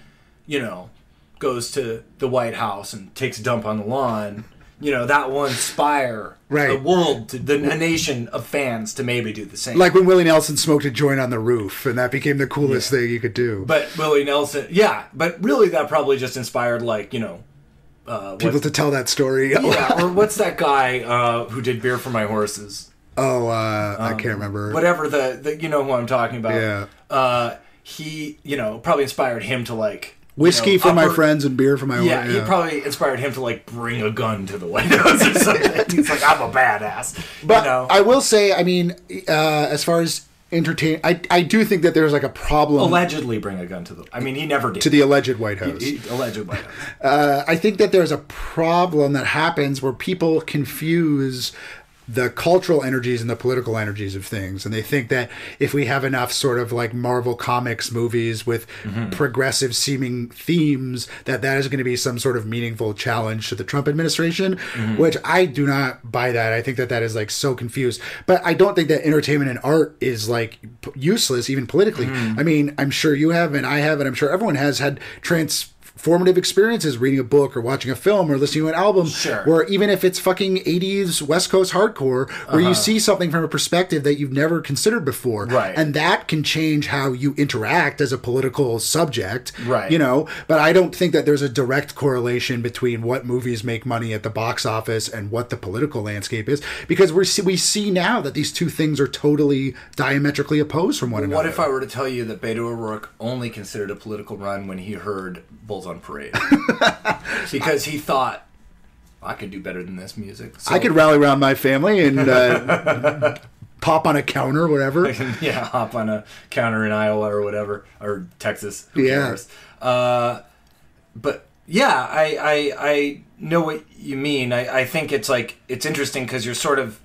you know goes to the white house and takes a dump on the lawn you know that will inspire Right. the world to the nation of fans to maybe do the same like when Willie Nelson smoked a joint on the roof, and that became the coolest thing you could do. but willie nelson yeah but really that probably just inspired like you know uh, People to tell that story. yeah, or what's that guy uh, who did beer for my horses Oh, uh, I can't remember. whatever the, the you know who i'm talking about Yeah. uh, he you know probably inspired him to like you Whiskey know, for my friends and beer for my Yeah, wife. he probably inspired him to like bring a gun to the White House or something. He's like, I'm a badass. But you know, I will say, I mean, uh, as far as entertain, I I do think that there's like a problem allegedly bring a gun to the. I mean, he never did. to the alleged White House. He- allegedly. Uh, I think that there's a problem that happens where people confuse the cultural energies and the political energies of things. And they think that if we have enough sort of like marvel comics movies with mm-hmm. progressive seeming themes that that is going to be some sort of meaningful challenge to the trump administration mm-hmm. which i do not buy that. I think that that is like so confused. But i don't think that entertainment and art is like p- useless even politically. Mm-hmm. I mean i'm sure you have and i have and i'm sure everyone has had trans formative experiences reading a book or watching a film or listening to an album Sure. where even if it's fucking 80s west coast hardcore where you uh-huh. see something from a perspective that you've never considered before Right. and that can change how you interact as a political subject Right. you know but i don't think that there's a direct correlation between what movies make money at the box office and what the political landscape is because we see, we see now that these two things are totally diametrically opposed from one another What if I were to tell you that Beto O'Rourke only considered a political run when he heard Bulls on Parade? because he thought, I could do better than this music. So, I could rally around my family and uh, pop on a counter, whatever. yeah, hop on a counter in Iowa or whatever, or Texas. Who Yeah. cares? Uh, but yeah, I, I I know what you mean. I, I think it's like it's interesting because you're sort of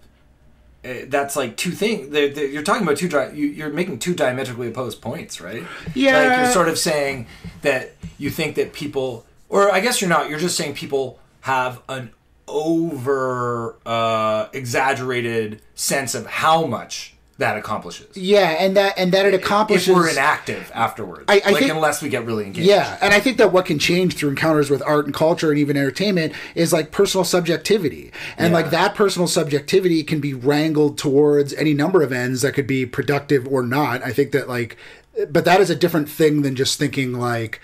that's like two things. They're, they're- you're talking about two. Di- you, you're making two diametrically opposed points, right? Yeah. Like you're sort of saying that you think that people, or I guess you're not. You're just saying people have an over uh, exaggerated sense of how much that accomplishes. Yeah, and that and that it accomplishes. If we're inactive afterwards, I- I like think- unless we get really engaged. Yeah, and I think that what can change through encounters with art and culture and even entertainment is like personal subjectivity. And Yeah. like that personal subjectivity can be wrangled towards any number of ends that could be productive or not. I think that like but that is a different thing than just thinking like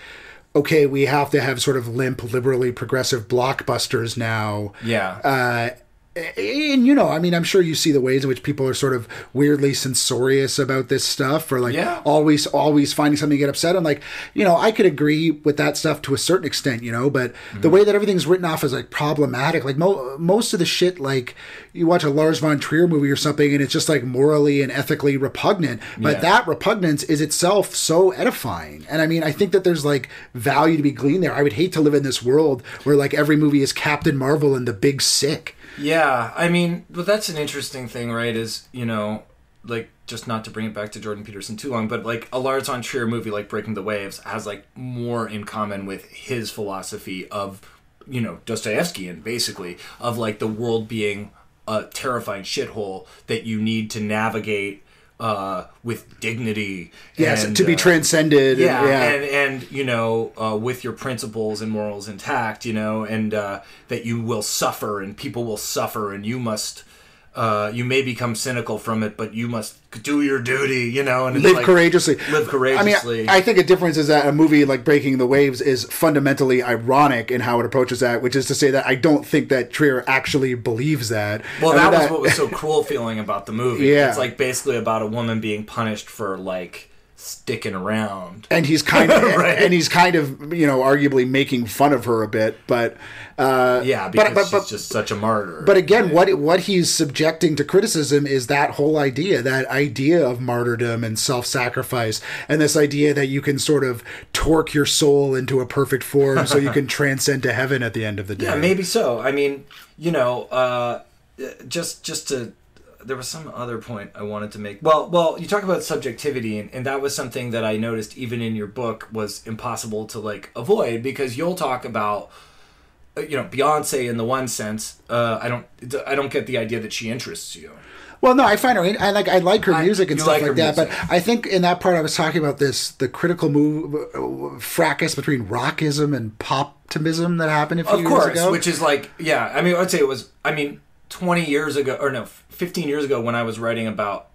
okay, we have to have sort of limp liberally progressive blockbusters now. Yeah. Uh and you know, I mean, I'm sure you see the ways in which people are sort of weirdly censorious about this stuff, or like Yeah. always, always finding something to get upset. And like, you know, I could agree with that stuff to a certain extent, you know, but Mm-hmm. the way that everything's written off as like problematic, like mo- most of the shit, like you watch a Lars von Trier movie or something, and it's just like morally and ethically repugnant, but Yeah. that repugnance is itself so edifying. And I mean, I think that there's like value to be gleaned there. I would hate to live in this world where like every movie is Captain Marvel and the Big Sick. Yeah, I mean, but that's an interesting thing, right? Is you know, like just not to bring it back to Jordan Peterson too long, but like a Lars von Trier movie like Breaking the Waves has like more in common with his philosophy of you know Dostoevsky and basically of like the world being a terrifying shithole that you need to navigate uh, with dignity. Yes, and, to be uh, transcended. yeah, and, yeah. and and you know, uh, with your principles and morals intact, you know, and uh, that you will suffer and people will suffer, and you must. Uh, you may become cynical from it, but you must do your duty, you know, and live like, courageously. Live courageously. I mean, I think a difference is that a movie like Breaking the Waves is fundamentally ironic in how it approaches that, which is to say that I don't think that Trier actually believes that. well, mean, that was what was so cruel feeling about the movie. Yeah. It's like basically about a woman being punished for like sticking around. and he's kind of Right. and he's kind of you know arguably making fun of her a bit, but uh, Yeah, but- because but, she's but, just such a martyr. But again, what what he's subjecting to criticism is that whole idea, that idea of martyrdom and self-sacrifice, and this idea that you can sort of torque your soul into a perfect form so you can transcend to heaven at the end of the day. Yeah, maybe so. I mean, you know, uh, just just to there was some other point I wanted to make. Well, well, you talk about subjectivity, and, and that was something that I noticed even in your book was impossible to like avoid because you'll talk about. uh, You know, Beyonce in the one sense, uh, I don't, I don't get the idea that she interests you. Well, no, I find her. I like. I like her I- music and stuff like like, that. music. But I think in that part, I was talking about this the critical move uh, fracas between rockism and poptimism that happened a few of years course ago. which is like yeah i mean i'd say it was i mean 20 years ago or no 15 years ago when i was writing about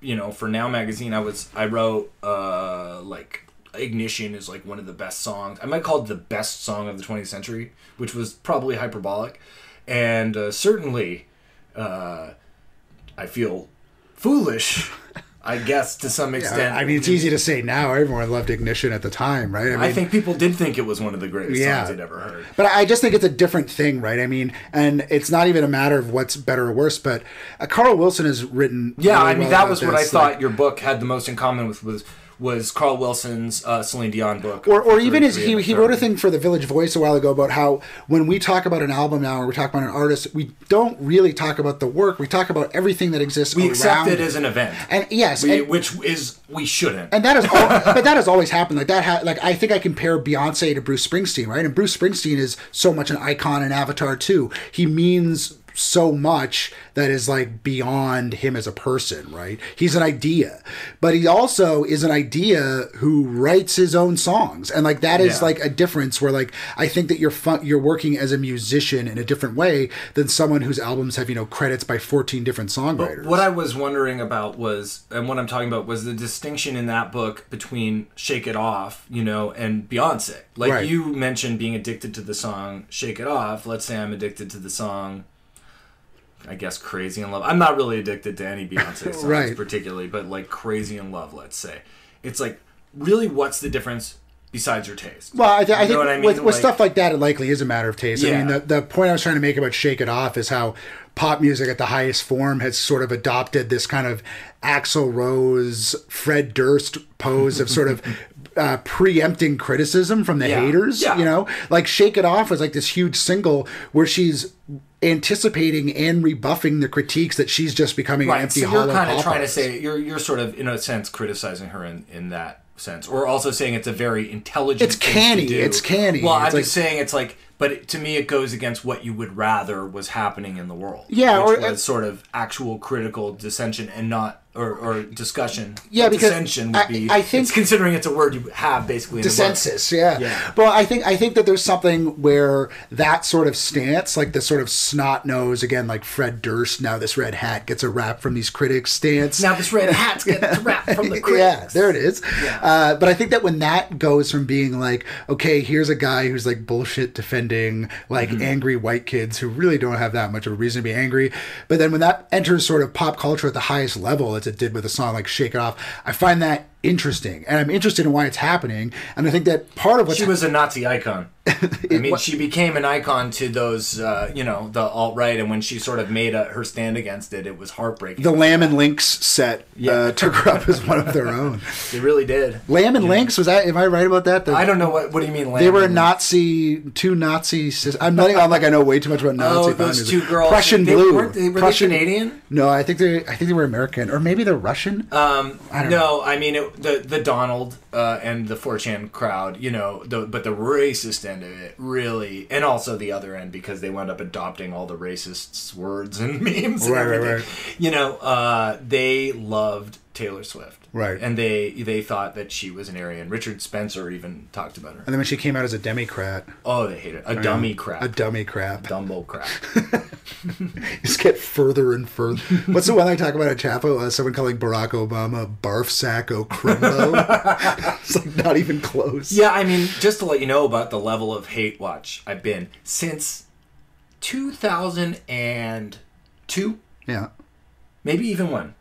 you know for now magazine i was i wrote uh like ignition is like one of the best songs. I might call it the best song of the 20th century which was probably hyperbolic. And uh, certainly uh i feel foolish i guess to some extent I mean, it's easy to say now. Everyone loved Ignition at the time, right? I, mean, I think people did think it was one of the greatest Yeah. songs they'd ever heard But I just think it's a different thing, right? I mean, and it's not even a matter of what's better or worse. But uh, Carl Wilson has written. Yeah, really I mean well that was what I this, thought like- your book had the most in common with was was Carl Wilson's uh, Celine Dion book, or, or even his, he, he wrote a thing for the Village Voice a while ago about how when we talk about an album now or we talk about an artist, we don't really talk about the work. We talk about everything that exists We accept it it. as an event, and yes, we, and, which is we shouldn't. and that is all, but that has always happened like that ha- like i think i compare beyonce to bruce springsteen right and bruce springsteen is so much an icon and avatar too he means so much that is like beyond him as a person right he's an idea but he also is an idea who writes his own songs and like that is Yeah. like a difference where like i think that you're fun- you're working as a musician in a different way than someone whose albums have you know credits by 14 different songwriters What I was wondering about was, and what I'm talking about was the distinction in that book between "Shake It Off," you know, and Beyonce. Like Right. you mentioned, being addicted to the song "Shake It Off." Let's say I'm addicted to the song. I guess "Crazy in Love." I'm not really addicted to any Beyonce songs Right. particularly, but like "Crazy in Love," let's say, it's like really, what's the difference besides your taste? Well, I, th- I think what I mean? with, with Like- stuff like that, it likely is a matter of taste. I mean, the, the point I was trying to make about Shake It Off is how pop music at the highest form has sort of adopted this kind of Axl Rose, Fred Durst pose of sort of uh, preempting criticism from the Yeah. haters. Yeah. You know, like "Shake It Off" was like this huge single where she's anticipating and rebuffing the critiques that she's just becoming an Right. empty So you're kind of trying to say you're you're sort of in a sense criticizing her in in that sense, or also saying it's a very intelligent. It's canny, it's canny. Well, It's I'm like- just saying it's like, but it, to me, it goes against what you would rather was happening in the world. Yeah, which or- was sort of actual critical dissension and not. Or, or discussion. Yeah, because dissension would I- be. I think- it's considering it's a word you have basically. In the book. dissensus yeah. Yeah. but i think i think that there's something where that sort of stance like the sort of snot nose again like fred durst now this red hat gets a rap from these critics stance Now this red hat gets a rap from the critics. yeah there it is Yeah. uh, but i think that when that goes from being like okay here's a guy who's like bullshit defending like Mm-hmm. angry white kids who really don't have that much of a reason to be angry but then when that enters sort of pop culture at the highest level it did with a song like shake it off. I find that interesting and i'm interested in why it's happening and i think that part of what She was a Nazi icon. I mean, she became an icon to those, uh, you know, the alt right, and when she sort of made a, her stand against it, it was heartbreaking. the Lamb and Lynx set uh, took her up as one of their own. They really did. Lamb and Lynx was that? Am I right about that? The- I don't know what. What do you mean? They were Lamb? Nazi, two Nazi. sis- I'm not. I'm like I know way too much about Nazi. Oh, those two girls. Prussian they, blue. They, were Prussian, they Canadian? No, I think they. I think they were American, or maybe they're Russian. Um, don't no, I mean it, the the Donald uh, and the 4chan crowd, you know, the, but the racist end of it really, and also the other end because they wound up adopting all the racists' words and memes. And Right, right, everything. right. You know, uh, they loved Taylor Swift, Right. And they they thought that she was an Aryan. Richard Spencer even talked about her. and then when she came out as a Democrat, Oh, they hate it. a dummy crap, a dummy crap, Dumbo crap. just get further and further. What's the one I talk about at Chapo? Uh, someone calling Barack Obama barf sack o crumbo. it's like not even close. Yeah, I mean, just to let you know about the level of hate watch I've been since 2002, Yeah. maybe even one.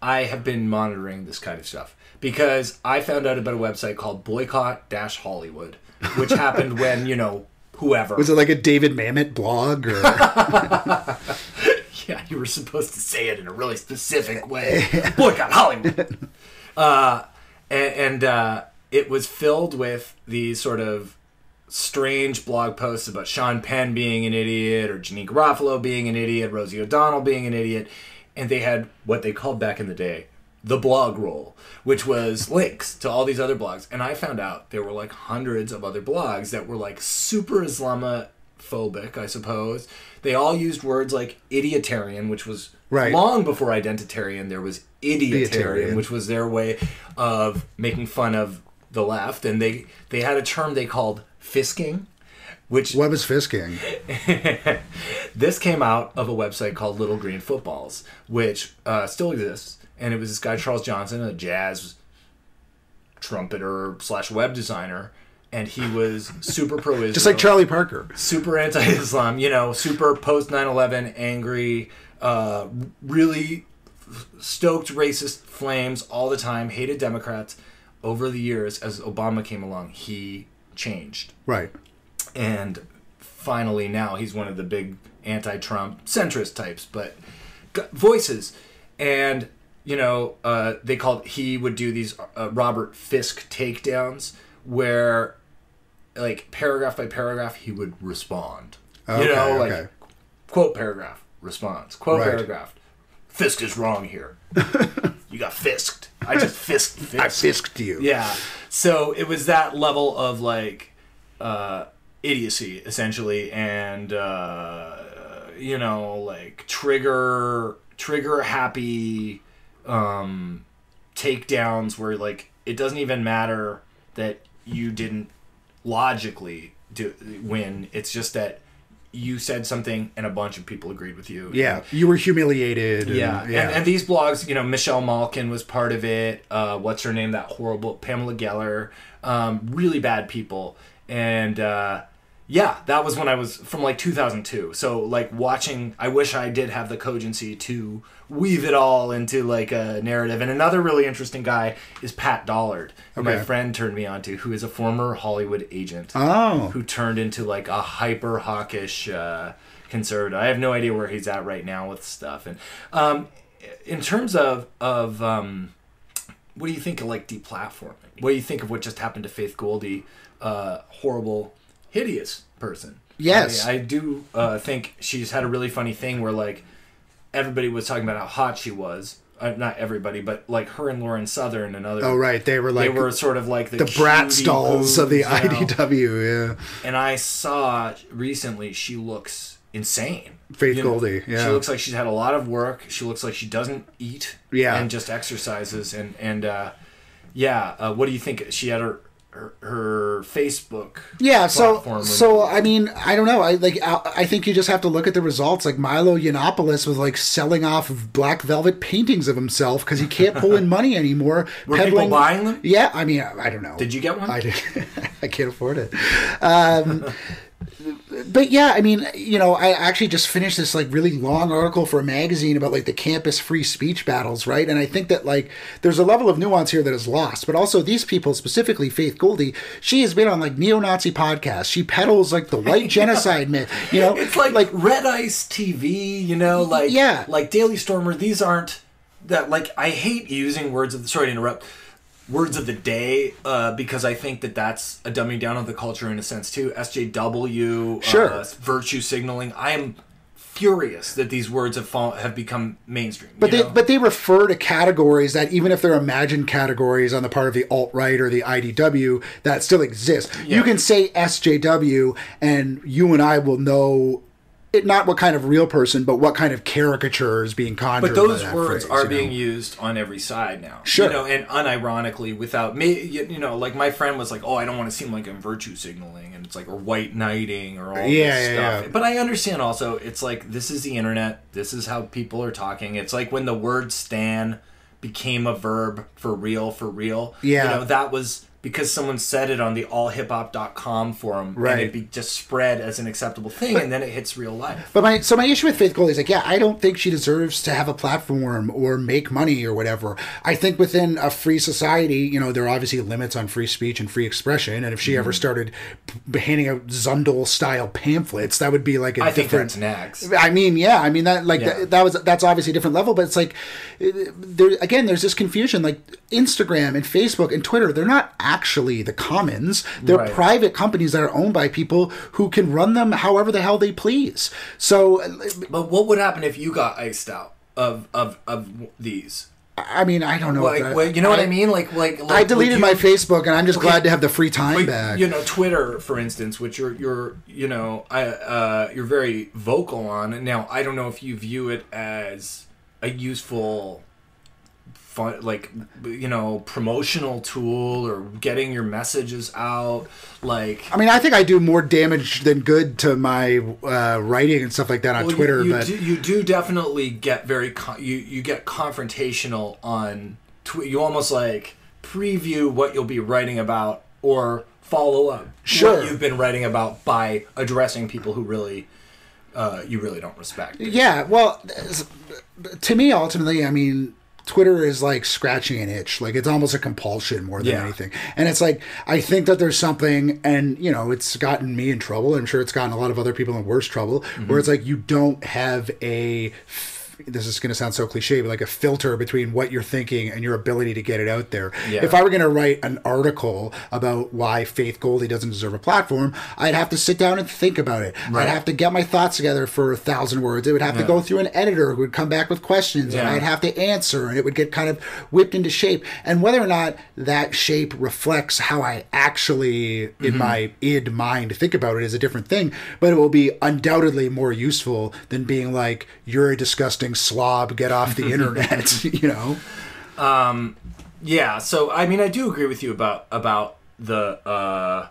I have been monitoring this kind of stuff because I found out about a website called Boycott Dash Hollywood, which happened when you know whoever. Was it like a David Mamet blog or? yeah, you were supposed to say it in a really specific way. Boycott Hollywood. uh, and and uh, it was filled with these sort of strange blog posts about Sean Penn being an idiot or Janeane Garofalo being an idiot, Rosie O'Donnell being an idiot, and they had what they called back in the day the blog roll, which was links to all these other blogs. And I found out there were like hundreds of other blogs that were like super Islamophobic, I suppose. They all used words like idiotarian, which was Right. long before identitarian. There was idiotarian, Idiotarian. which was their way of making fun of the left. And they they had a term they called fisking, which what was fisking? this came out of a website called Little Green Footballs, which uh, still exists. And it was this guy Charles Johnson, a jazz trumpeter slash web designer, and he was super pro Israel, Just like Charlie Parker. super anti-Islam, you know, super post 9/11 angry, uh, really stoked racist flames all the time, hated Democrats. Over the years, as Obama came along, he changed Right. And finally now he's one of the big anti-Trump centrist types, but voices, and you know uh, they called he would do these uh, Robert Fisk takedowns where like paragraph by paragraph he would respond. Okay, you know, like okay. quote paragraph response quote Right. paragraph. Fisk is wrong here. you got fisked. I just fisked. Fisk. I fisked you. Yeah. So it was that level of like uh, idiocy, essentially, and uh, you know, like trigger trigger happy um, takedowns where like it doesn't even matter that you didn't logically do win. It's just that you said something and a bunch of people agreed with you. Yeah. You were humiliated. and- Yeah, yeah. And, and these blogs, you know, Michelle Malkin was part of it. Uh, what's her name? That horrible Pamela Geller. Um, really bad people. And uh, yeah, that was when I was from like 2002. So like watching, I wish I did have the cogency to weave it all into like a narrative. And another really interesting guy is Pat Dollard, who my friend turned me on to, who is a former Hollywood agent oh. who turned into like a hyper hawkish uh, conservative. I have no idea where he's at right now with stuff. And um, in terms of of um, what do you think of like deplatforming? What do you think of what just happened to Faith Goldy? Uh, horrible, hideous person. Yes. I, I do uh, think she's had a really funny thing where like everybody was talking about how hot she was. Uh, not everybody, but like her and Lauren Southern and other. Oh right, they were like they were sort of like the, the brat stalls of the boos, you know? IDW. Yeah, And I saw recently she looks insane. Faith You know, Goldy. Yeah, She looks like she's had a lot of work. She looks like she doesn't eat. Yeah. And just exercises and and uh, yeah. Uh, what do you think? She had her her, her Facebook. Yeah, so so. I mean I don't know I like I, I think you just have to look at the results like Milo Yiannopoulos was like selling off black velvet paintings of himself because he can't pull in money anymore. Were people buying them? Yeah, I mean I, I don't know. Did you get one? I did. I can't afford it. Um, but yeah, I mean, you know, I actually just finished this like really long article for a magazine about like the campus free speech battles, right? And I think that like there's a level of nuance here that is lost, but also these people, specifically Faith Goldy, she has been on like neo-Nazi podcasts. She peddles like the white genocide myth, you know, It's like like Red Ice TV, you know, like Yeah. like Daily Stormer. These aren't that like I hate using words of the sorry to interrupt words of the day uh, because I think that that's a dumbing down of the culture in a sense too. SJW, Sure. uh, virtue signaling. I am furious that these words have have become mainstream. But they know? but they refer to categories that even if they're imagined categories on the part of the alt right or the IDW that still exist. Yeah. You can say SJW and you and I will know it not what kind of real person, but what kind of caricature is being conjured. But those words phrase, are you know? being used on every side now. Sure. You know, and unironically, without me, you, you know, like my friend was like, "Oh, I don't want to seem like I'm virtue signaling," and it's like or white knighting or all Yeah, this yeah, stuff. yeah. But I understand also, it's like this is the internet. This is how people are talking. It's like when the word "stan" became a verb for real, for real. Yeah. You know, that was because someone said it on the allhiphop.com forum, Right. and it be just spread as an acceptable thing, and then it hits real life. But my so my issue with Faith Goldy is like, yeah, I don't think she deserves to have a platform or make money or whatever. I think within a free society, you know, there are obviously limits on free speech and free expression. And if she Mm-hmm. ever started handing out Zundel style pamphlets, that would be like a I think different. that's next. I mean, yeah, I mean that like Yeah. that, that was that's obviously a different level, but it's like uh, there again. There's this confusion. Like Instagram and Facebook and Twitter, they're not actually the commons. They're Right. private companies that are owned by people who can run them however the hell they please. So, But what would happen if you got iced out of of of these? I mean, I don't know. Like, that- well, you know what I mean? Like, like, like I deleted would my Facebook, and I'm just Okay. glad to have the free time like, back. You know, Twitter, for instance, which you're you're you know, I uh, you're very vocal on. Now I don't know if you view it as a useful. Fun, like you know, promotional tool or getting your messages out, like I mean, I think I do more damage than good to my uh, writing and stuff like that on Well, Twitter. You, but do, you do definitely get very con- you you get confrontational on tw- you almost like preview what you'll be writing about or follow up Sure. what you've been writing about by addressing people who really uh, you really don't respect. Yeah, well, to me, ultimately, I mean, Twitter is like scratching an itch. Like it's almost a compulsion more than Yeah. anything. And it's like I think that there's something, and you know, it's gotten me in trouble. I'm sure it's gotten a lot of other people in worse trouble. Mm-hmm. Where it's like you don't have a. This is going to sound so cliche, but like a filter between what you're thinking and your ability to get it out there. Yeah. If I were going to write an article about why Faith Goldy doesn't deserve a platform, I'd have to sit down and think about it. Right. I'd have to get my thoughts together for a thousand words. It would have to go through an editor who would come back with questions and I'd have to answer and it would get kind of whipped into shape. And whether or not that shape reflects how I actually, in Mm-hmm. my id mind, think about it is a different thing. But it will be undoubtedly more useful than being like, you're a disgusting slob, get off the internet, you know? Yeah, so I mean, I do agree with you about about the uh,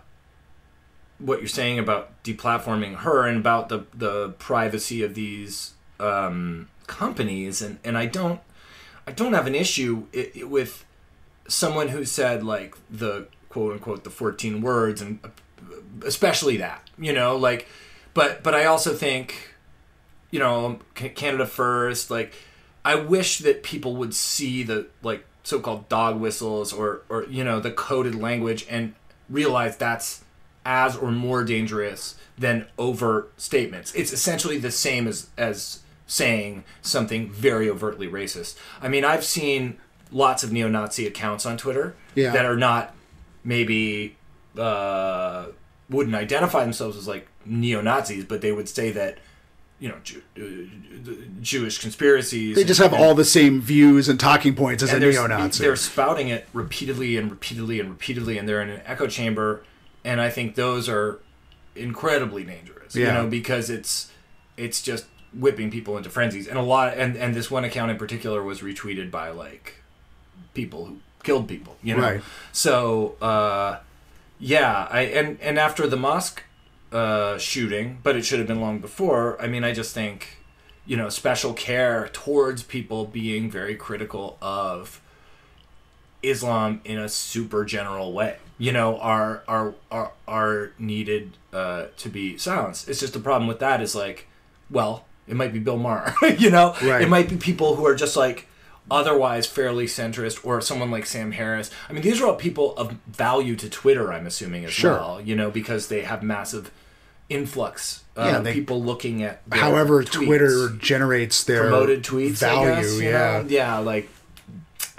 what you're saying about deplatforming her and about the the privacy of these um, companies, and and I don't I don't have an issue i i with someone who said like the quote unquote the 14 words and uh, especially that you know like but but I also think you know Canada first like I wish that people would see the like so-called dog whistles or or you know the coded language and realize that's as or more dangerous than overt statements. It's essentially the same as as saying something very overtly racist. I mean, I've seen lots of neo-Nazi accounts on Twitter Yeah. that are not maybe uh, wouldn't identify themselves as like neo-Nazis, but they would say that you know Jew, uh, Jewish conspiracies. They just have and- all the same views and talking points as a they're, neo-Nazi. They're spouting it repeatedly and repeatedly and repeatedly, and they're in an echo chamber. And I think those are incredibly dangerous. You know, because it's it's just whipping people into frenzies. And a lot and and this one account in particular was retweeted by like people who killed people. You know, Right. so uh, yeah, I and and after the mosque uh, shooting, but it should have been long before. I mean, I just think you know special care towards people being very critical of Islam in a super general way. You know, are are are are needed uh, to be silenced. It's just the problem with that is like, well, it might be Bill Maher. you know, Right. it might be people who are just like otherwise fairly centrist, or someone like Sam Harris. I mean, these are all people of value to Twitter. I'm assuming as Sure. well. You know, because they have massive influx. Uh, Yeah, they- people looking at their However, tweets Twitter generates their promoted tweets value. Guess, you yeah. know? yeah like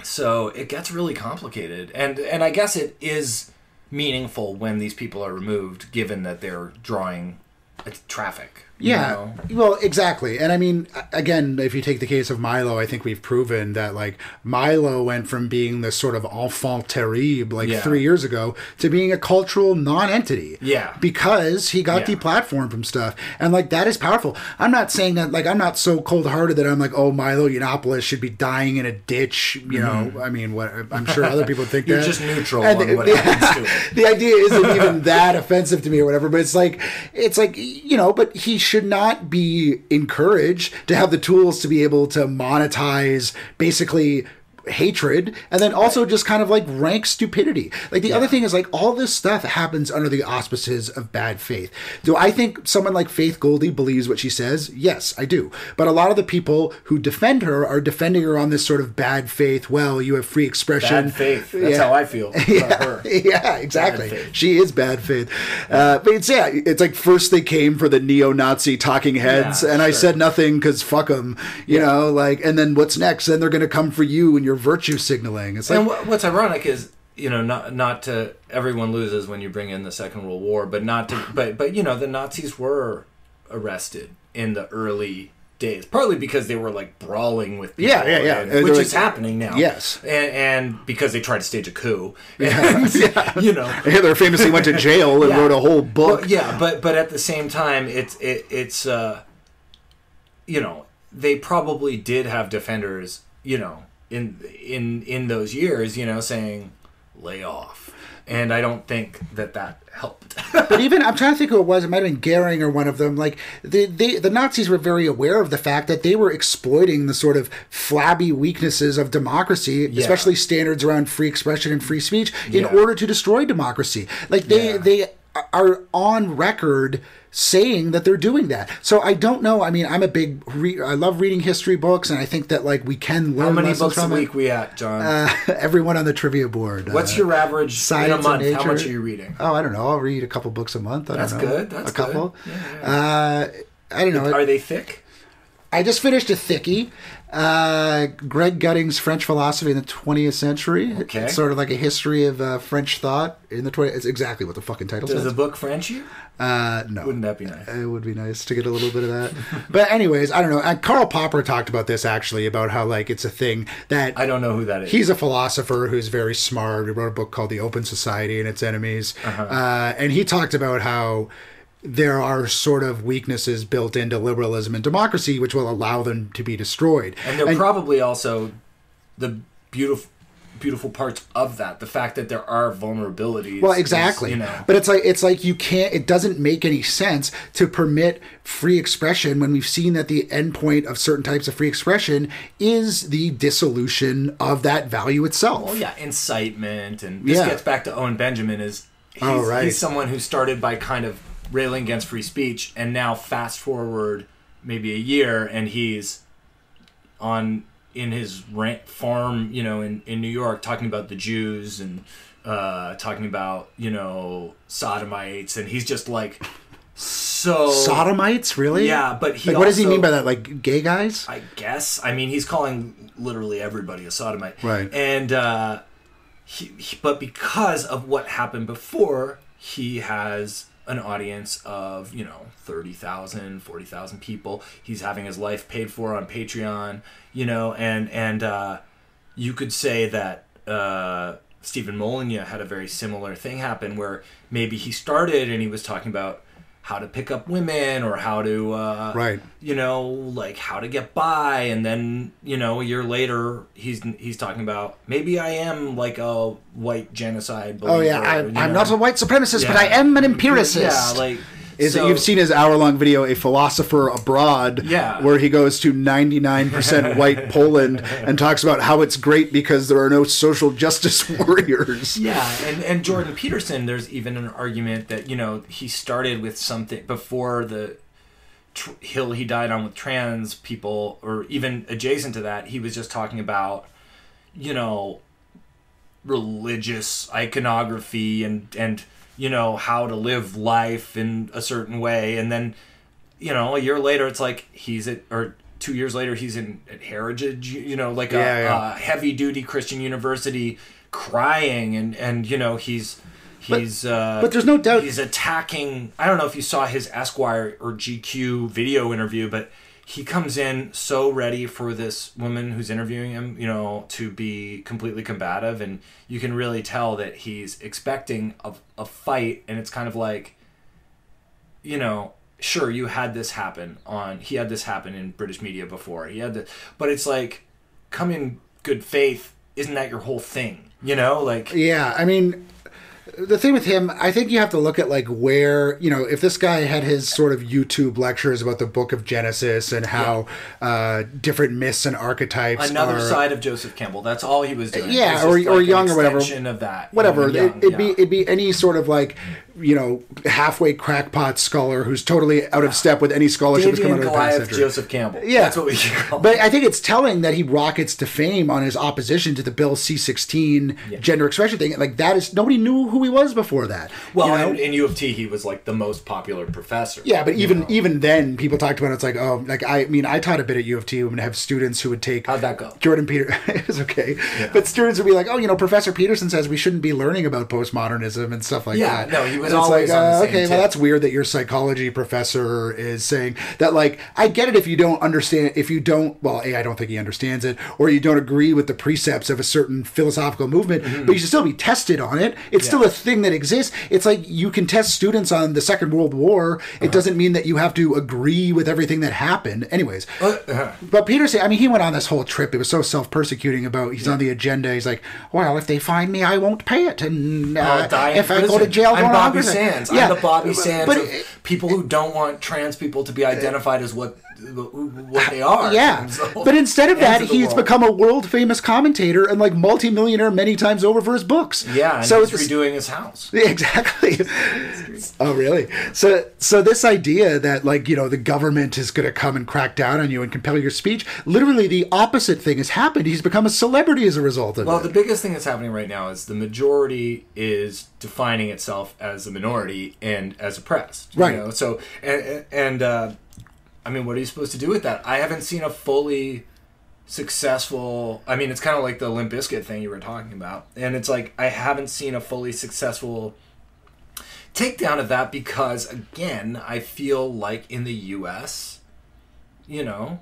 so it gets really complicated and and i guess it is meaningful when these people are removed given that they're drawing uh, you Yeah. know? Well, exactly. And I mean, again, if you take the case of Milo, I think we've proven that like Milo went from being this sort of enfant terrible like Yeah. three years ago to being a cultural non-entity. Yeah. Because he got Yeah. deplatformed from stuff, and like that is powerful. I'm not saying that like I'm not so cold-hearted that I'm like, oh, Milo Yiannopoulos should be dying in a ditch. You know, I mean, what I'm sure other people think Mm-hmm. You're that. just neutral And on the- what the- happens to it. the idea isn't even that offensive to me or whatever but it's like it's like you know but he should not be encouraged to have the tools to be able to monetize basically hatred and then also just kind of like rank stupidity. Like the other thing is like all this stuff happens under the auspices of bad faith. Do i think someone like faith goldy believes what she says? Yes i do. But a lot of the people who defend her are defending her on this sort of bad faith well you have free expression. Bad faith. That's Yeah. how i feel about her. Yeah, exactly. She is bad faith. Uh, but it's yeah, it's like first they came for the neo-Nazi talking heads, Yeah, and I said nothing because fuck them, you know. Like, and then what's next? Then they're gonna come for you and your virtue signaling. It's like and what's ironic is you know not not to everyone loses when you bring in the second world war but not to but but you know the nazis were arrested in the early days partly because they were like brawling with people Yeah, yeah, yeah. and- they're which like- is happening now Yes. and, and because they tried to stage a coup and, you know Hitler famously went to jail and Yeah. wrote a whole book. well, yeah, but but at the same time, it's it, it's uh, you know, they probably did have defenders, you know, in in in those years, you know, saying lay off, and I don't think that that helped. but even I'm trying to think who it was. It might have been Goering or one of them. Like the they, the Nazis were very aware of the fact that they were exploiting the sort of flabby weaknesses of democracy, Yeah. especially standards around free expression and free speech, in Yeah. order to destroy democracy. Like they Yeah. they are on record saying that they're doing that. So I don't know. I mean, I'm a big re- I love reading history books, and I think that like we can learn How many books a week it. we at, John? Uh, everyone on the trivia board. What's uh, your average in a Science month? How much are you reading? Oh, I don't know. I'll read a couple books a month. I That's don't know. good. That's a couple. good. Uh, I don't know. Are they thick? I just finished a thickie. Uh, Greg Gutting's French Philosophy in the 20th Century. Okay. It's sort of like a history of uh, French thought in the 20th. It's exactly what the fucking title Does says. the book French you? uh, no. Wouldn't that be nice? It would be nice to get a little bit of that. but anyways, I don't know. And Karl Popper talked about this actually about how like it's a thing that I don't know who that is. He's a philosopher who's very smart. He wrote a book called The Open Society and Its Enemies. Uh-huh. uh and he talked about how there are sort of weaknesses built into liberalism and democracy which will allow them to be destroyed. and they're probably also the beautiful beautiful parts of that the fact that there are vulnerabilities well, is, exactly. you know But it's like it's like you can't. It doesn't make any sense to permit free expression when we've seen that the endpoint of certain types of free expression is the dissolution of that value itself. well yeah incitement and this Yeah. gets back to owen benjamin is oh, he's, Oh, right. he's someone who started by kind of railing against free speech and now fast forward maybe a year and he's on in his rant farm you know in, in new york talking about the jews and uh, talking about you know sodomites and he's just like So Sodomites, really? Yeah, but he like, what does he mean by that? Like gay guys? I guess. I mean, he's calling literally everybody a sodomite. Right. And uh, he, he, but because of what happened before, he has an audience of you know 30,000, 40,000 people. He's having his life paid for on Patreon. You know, and and uh, you could say that. Uh, Stephen Molyneux had a very similar thing happen where maybe he started and he was talking about how to pick up women or how to uh, Right. you know like how to get by and then you know a year later he's he's talking about maybe I am like a white genocide Oh yeah, I, i'm know? not a white supremacist, but I am an empiricist. yeah like is so- that you've seen his hour-long video, "A Philosopher Abroad," Yeah. where he goes to 99% white Poland and talks about how it's great because there are no social justice warriors. Yeah, and and Jordan Peterson, there's even an argument that you know he started with something before the tr- hill he died on with trans people, or even adjacent to that, he was just talking about you know religious iconography and and you know how to live life in a certain way, and then you know a year later it's like he's at or two years later he's in at heritage you know like a, Yeah, yeah. a heavy duty christian university crying and and you know he's he's uh but there's no doubt- he's attacking i don't know if you saw his esquire or gq video interview but he comes in so ready for this woman who's interviewing him you know to be completely combative and you can really tell that he's expecting a, a fight and it's kind of like you know, sure you had this happen on he had this happen in British media before. He had the but it's like come in good faith, isn't that your whole thing? You know, like Yeah, I mean, the thing with him, I think you have to look at like where you know if this guy had his sort of YouTube lectures about the Book of Genesis and how uh, different myths and archetypes another are, side of Joseph Campbell. That's all he was doing. Yeah, was or- or like Jung or whatever. of that. you whatever. know, Jung, it, would be it'd be any sort of like you know halfway crackpot scholar who's totally out of step with any scholarship that's come out of the past century. Joseph Campbell. Yeah. that's what we call. But I think it's telling that he rockets to fame on his opposition to the Bill C sixteen Yeah. gender expression thing. Like that is nobody knew who he was before that. well, you know? in, in U of T, he was like the most popular professor. Yeah, but even know. even then, people talked about it, it's like oh, like I mean, I taught a bit at U of T and have students who would take how'd that go? Jordan Peter. it was okay, but students would be like, oh, you know, Professor Peterson says we shouldn't be learning about postmodernism and stuff like Yeah, that. no, he was And always like, on the uh, same okay, tip. well, that's weird that your psychology professor is saying that. Like, I get it if you don't understand, if you don't, well, a, I don't think he understands it, or you don't agree with the precepts of a certain philosophical movement, but you should still be tested on it. It's still Mm-hmm. Yeah. a thing that exists. It's like you can test students on the Second World War. Uh-huh. It doesn't mean that you have to agree with everything that happened. Anyways, Uh, but Peterson, I mean, he went on this whole trip. It was so self-persecuting about he's on the agenda. He's like, well, if they find me, I won't pay it, and uh, I'll die in if I go to jail, I'm Bobby. Sands. Yeah, I'm the Bobby Sands But of people who don't want trans people to be identified as what what they are. yeah, So- but instead of that, of he's world. become a world famous commentator and like multimillionaire many times over for his books. yeah, and so he's redoing his house. Exactly. oh, really? So, so this idea that like you know the government is going to come and crack down on you and compel your speech, literally the opposite thing has happened. He's become a celebrity as a result of Well, it. Well, the biggest thing that's happening right now is the majority is defining itself as a minority and as oppressed. you Right. know? So, and, and uh, I mean, what are you supposed to do with that? I haven't seen a fully successful. I mean, it's kind of like the Limp Bizkit thing you were talking about, and it's like I haven't seen a fully successful takedown of that because, again, I feel like in the U.S., you know,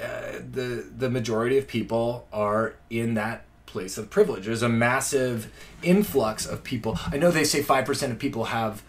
uh, the the majority of people are in that place of privilege. There's a massive influx of people. I know they say five percent of people have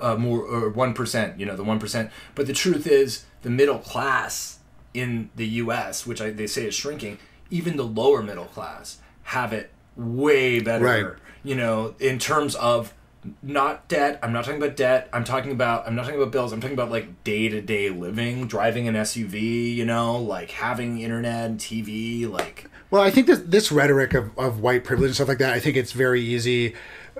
uh, more or one percent. You know, the one percent. But the truth is, the middle class in the U.S., which I, they say is shrinking, even the lower middle class have it way better. Right. You know, in terms of not debt. I'm not talking about debt. I'm talking about I'm not talking about bills. I'm talking about like day to day living, driving an SUV. You know, like having internet and TV. Like Well, I think that this rhetoric of, of white privilege and stuff like that, I think it's very easy.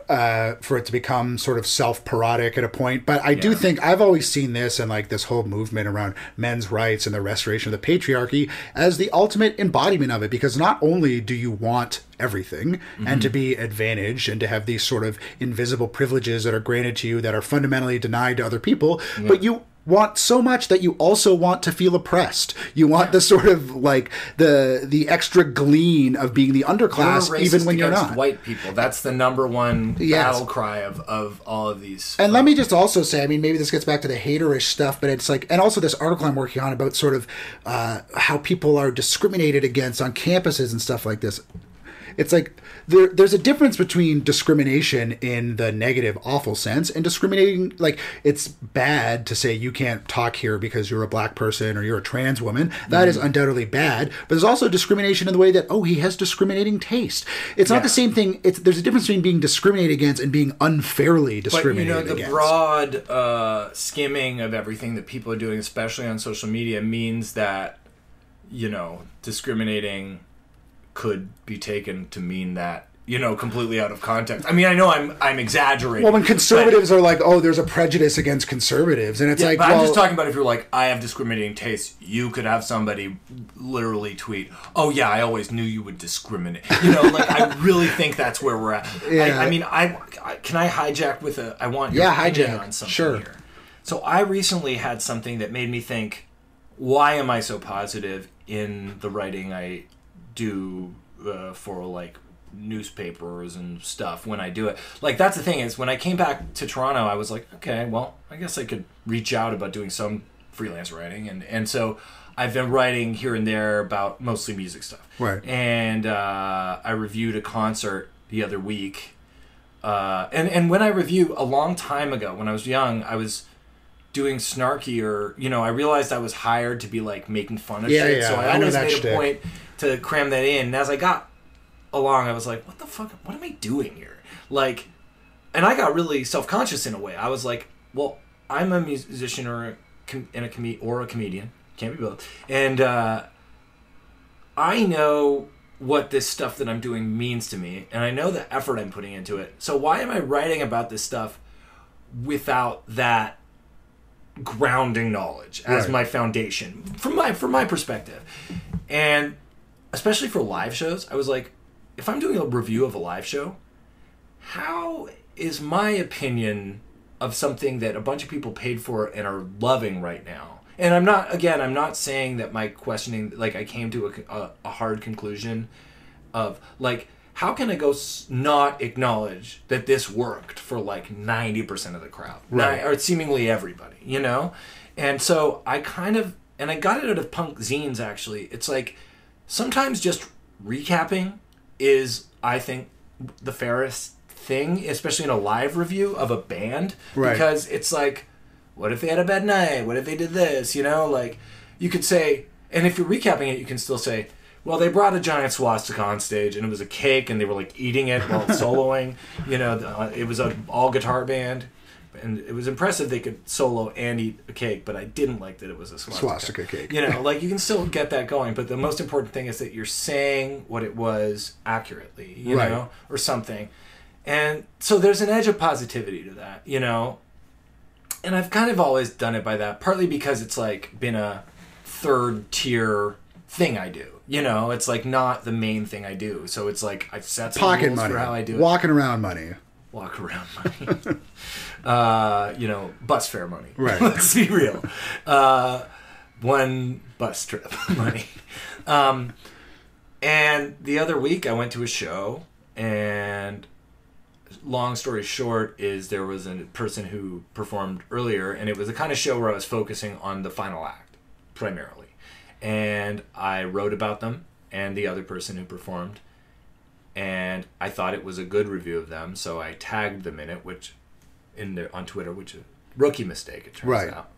Uh, for it to become sort of self-parodic at a point. But I do think I've always seen this and like this whole movement around men's rights and the restoration of the patriarchy as the ultimate embodiment of it. Because not only do you want everything and to be advantaged and to have these sort of invisible privileges that are granted to you that are fundamentally denied to other people, but you want so much that you also want to feel oppressed. You want the sort of like the the extra glean of being the underclass even when you're not. white people. That's the number one Yes. battle cry of, of all of these. And let me just also say, I mean, maybe this gets back to the haterish stuff, but it's like, and also this article I'm working on about sort of uh, how people are discriminated against on campuses and stuff like this. It's like there, there's a difference between discrimination in the negative, awful sense, and discriminating like it's bad to say you can't talk here because you're a black person or you're a trans woman. That is undoubtedly bad. But there's also discrimination in the way that oh, he has discriminating taste. It's not Yeah. the same thing. It's there's a difference between being discriminated against and being unfairly discriminated but you know the against. broad uh, skimming of everything that people are doing, especially on social media, means that you know discriminating could be taken to mean that you know completely out of context. I mean, I know I'm I'm exaggerating. Well, when but- conservatives are like, "Oh, there's a prejudice against conservatives," and it's Yeah, like, but well, I'm just talking about if you're like, I have discriminating tastes. You could have somebody literally tweet, "Oh yeah, I always knew you would discriminate." You know, like I really think that's where we're at. Yeah. I, I mean, I, I can I hijack with a. I want Yeah, hijack. on something Sure. here. So I recently had something that made me think, why am I so positive in the writing I do uh, for like newspapers and stuff when I do it. Like that's the thing is when I came back to Toronto, I was like, okay, well, I guess I could reach out about doing some freelance writing, and and so I've been writing here and there about mostly music stuff. Right. And uh, I reviewed a concert the other week. Uh, and and when I review a long time ago, when I was young, I was doing snarky or you know I realized I was hired to be like making fun of Yeah, shit. yeah, so I I know always that made shtick. a point to cram that in. And as I got along, I was like, what the fuck? What am I doing here? Like, and I got really self conscious in a way. I was like, well, I'm a musician or a com- and a com- or a comedian. Can't be both. And uh, I know what this stuff that I'm doing means to me, and I know the effort I'm putting into it. So why am I writing about this stuff without that grounding knowledge as Right. my foundation from my from my perspective? And especially for live shows, I was like, if I'm doing a review of a live show, how is my opinion of something that a bunch of people paid for and are loving right now? And I'm not again, I'm not saying that my questioning like I came to a, a, a hard conclusion of like how can I go s- not acknowledge that this worked for like 90% of the crowd Right. Or seemingly everybody, you know? And so I kind of and I got it out of punk zines actually. It's like sometimes just recapping is I think the fairest thing, especially in a live review of a band Right. because it's like what if they had a bad night? What if they did this? You know, like you could say, and if you're recapping it, you can still say, well, they brought a giant swastika on stage, and it was a cake, and they were like eating it while soloing. You know, uh, it was a all guitar band, and it was impressive they could solo and eat a cake. But I didn't like that it was a swastika. Swastika cake. You know, like you can still get that going, but the most important thing is that you're saying what it was accurately. You Right. know, or something. And so there's an edge of positivity to that, you know and I've kind of always done it by that, partly because it's like been a third tier thing I do. You know, it's like not the main thing I do. So it's like I've set some Pocket rules money, for how I do it. walking around money. Walk around money. uh, you know, bus fare money. Right. Let's be real. Uh, one bus trip money. Um, and the other week I went to a show and long story short is there was a person who performed earlier and it was the kind of show where I was focusing on the final act primarily. And I wrote about them and the other person who performed and I thought it was a good review of them, so I tagged them in it, which in the, on Twitter, which is a rookie mistake it turns Right. out.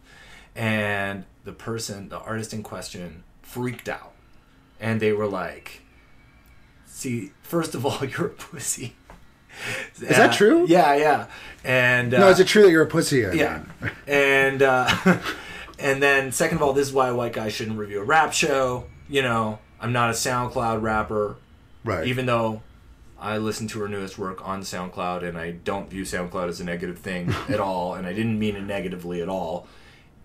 And the person, the artist in question, freaked out, and they were like, "See, first of all, you're a pussy." Is that true? Yeah, yeah. And uh, No, is it true that you're a pussy? I yeah, and uh, and then second of all, this is why a white guy shouldn't review a rap show. You know, I'm not a SoundCloud rapper Right. even though I listened to her newest work on SoundCloud, and I don't view SoundCloud as a negative thing at all, and I didn't mean it negatively at all.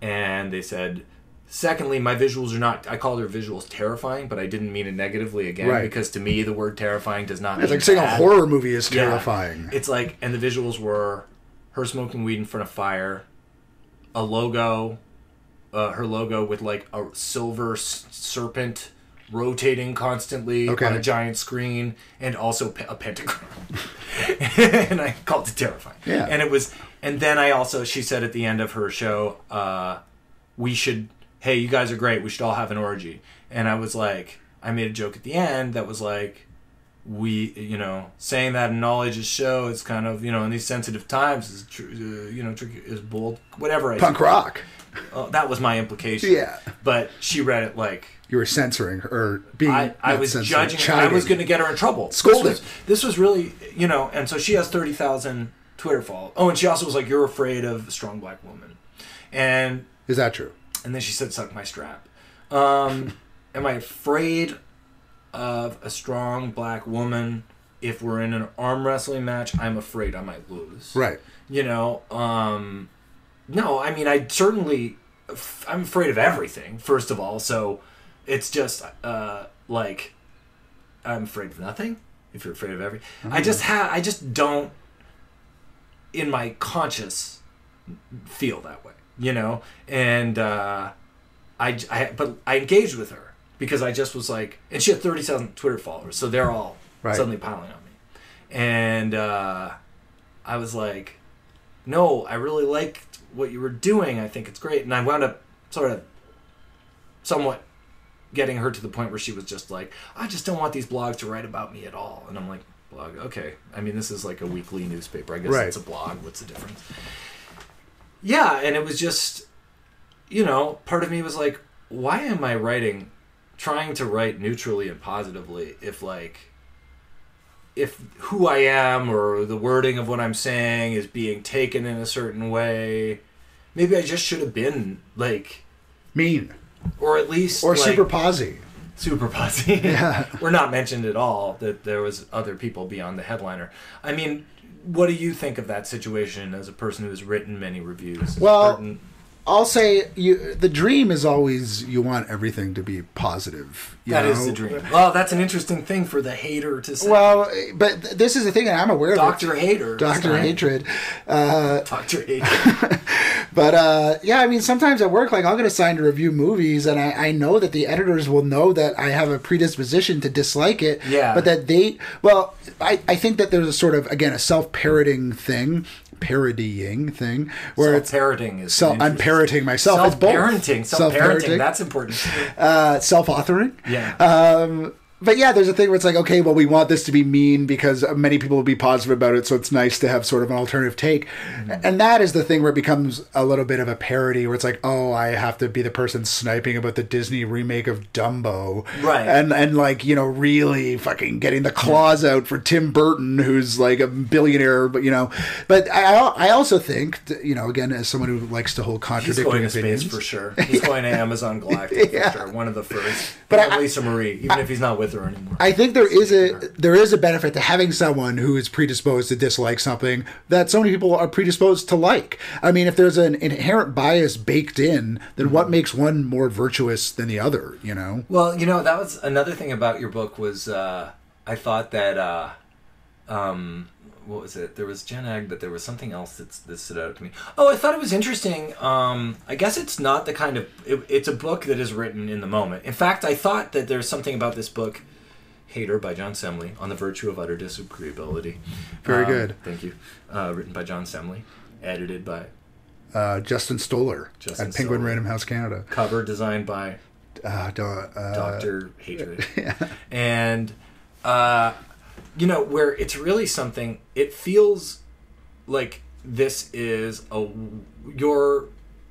And they said, secondly, my visuals are not. I called her visuals terrifying, but I didn't mean it negatively again Right. because to me the word terrifying does not. It's like saying a horror movie is Yeah. terrifying. It's like, and the visuals were her smoking weed in front of fire, a logo, uh, her logo with like a silver s- serpent rotating constantly Okay. on a giant screen, and also a pentagram. and I called it terrifying. Yeah. And it was, and then I also, she said at the end of her show, uh, we should, hey, you guys are great. We should all have an orgy. And I was like, I made a joke at the end that was like, we, you know, saying that in knowledge is show is kind of, you know, in these sensitive times is, tr- uh, you know, tricky, is bold, whatever. I Punk rock. uh, that was my implication. Yeah. But she read it like, You were censoring her, or being. I, I was censoring, judging. I was going to get her in trouble. Scolding. This was, this was really, you know, and so she has thirty thousand Twitter followers. Oh, and she also was like, "You're afraid of a strong black woman," and Is that true? and then she said, "Suck my strap." Um, am I afraid of a strong black woman? If we're in an arm wrestling match, I'm afraid I might lose. Right. You know, um, no, I mean, I certainly, I'm afraid of everything, first of all. So it's just, uh, like, I'm afraid of nothing. If you're afraid of every, I just have, I just don't, in my conscious, feel that way, you know? And, uh, I, I, but I engaged with her because I just was like, and she had 30,000 Twitter followers. So they're all Right. suddenly piling on me. And, uh, I was like, no, I really liked what you were doing. I think it's great. And I wound up sort of somewhat getting her to the point where she was just like, I just don't want these blogs to write about me at all. And I'm like, blog, okay. I mean, this is like a weekly newspaper. I guess Right. it's a blog. What's the difference? Yeah. And it was just, you know, part of me was like, why am I writing, trying to write neutrally and positively if like, if who I am or the wording of what I'm saying is being taken in a certain way, maybe I just should have been like, Mean or at least or like, super posy. super posse. Yeah. We're not mentioned at all that there was other people beyond the headliner. I mean, what do you think of that situation as a person who has written many reviews? Well, Written- I'll say you. The dream is always you want everything to be positive. you that is know? the dream. Well, that's an interesting thing for the hater to say. Well, but th- this is the thing, and I'm aware Doctor of. Hater. Doctor Hatred. Uh, Doctor Hater. But uh, yeah, I mean, sometimes at work, like I'll get assigned to review movies, and I, I know that the editors will know that I have a predisposition to dislike it. Yeah. But that they, well, I, I think that there's a sort of again a self-parroting thing, parodying thing, where it's Self-parroting is self. I'm parroting myself. Self-parenting. Self-parenting. Self-parenting. That's important. uh, self-authoring. Yeah. Um, but yeah, there's a thing where it's like, okay, well, we want this to be mean because many people will be positive about it, so it's nice to have sort of an alternative take. Mm-hmm. And that is the thing where it becomes a little bit of a parody, where it's like, oh, I have to be the person sniping about the Disney remake of Dumbo, Right. And and like you know, really fucking getting the claws out for Tim Burton, who's like a billionaire, but you know, but I I also think, that, you know, again, as someone who likes to hold He's going to opinions, space for sure. He's going to Amazon Galactic Yeah. for sure. One of the first. But But I- Lisa Marie, even if he's not with her anymore. I think there is a there is a benefit to having someone who is predisposed to dislike something that so many people are predisposed to like. I mean, if there's an inherent bias baked in, then what makes one more virtuous than the other? You know? Well, you know, that was another thing about your book was uh, I thought that uh, um, what was it? There was Gen Ag, but there was something else that's, that stood out to me. Oh, I thought it was interesting. Um, I guess it's not the kind of it, it's a book that is written in the moment. In fact, I thought that there's something about this book. Hater by John Semley on the virtue of utter disagreeability. Very Um, good. Thank you. Uh, written by John Semley, edited by Uh, Justin Stoller Justin at Penguin Stoller. Random House Canada. cover designed by Uh, uh, Doctor Hatred, and uh, you know where it's really something. It feels like this is a your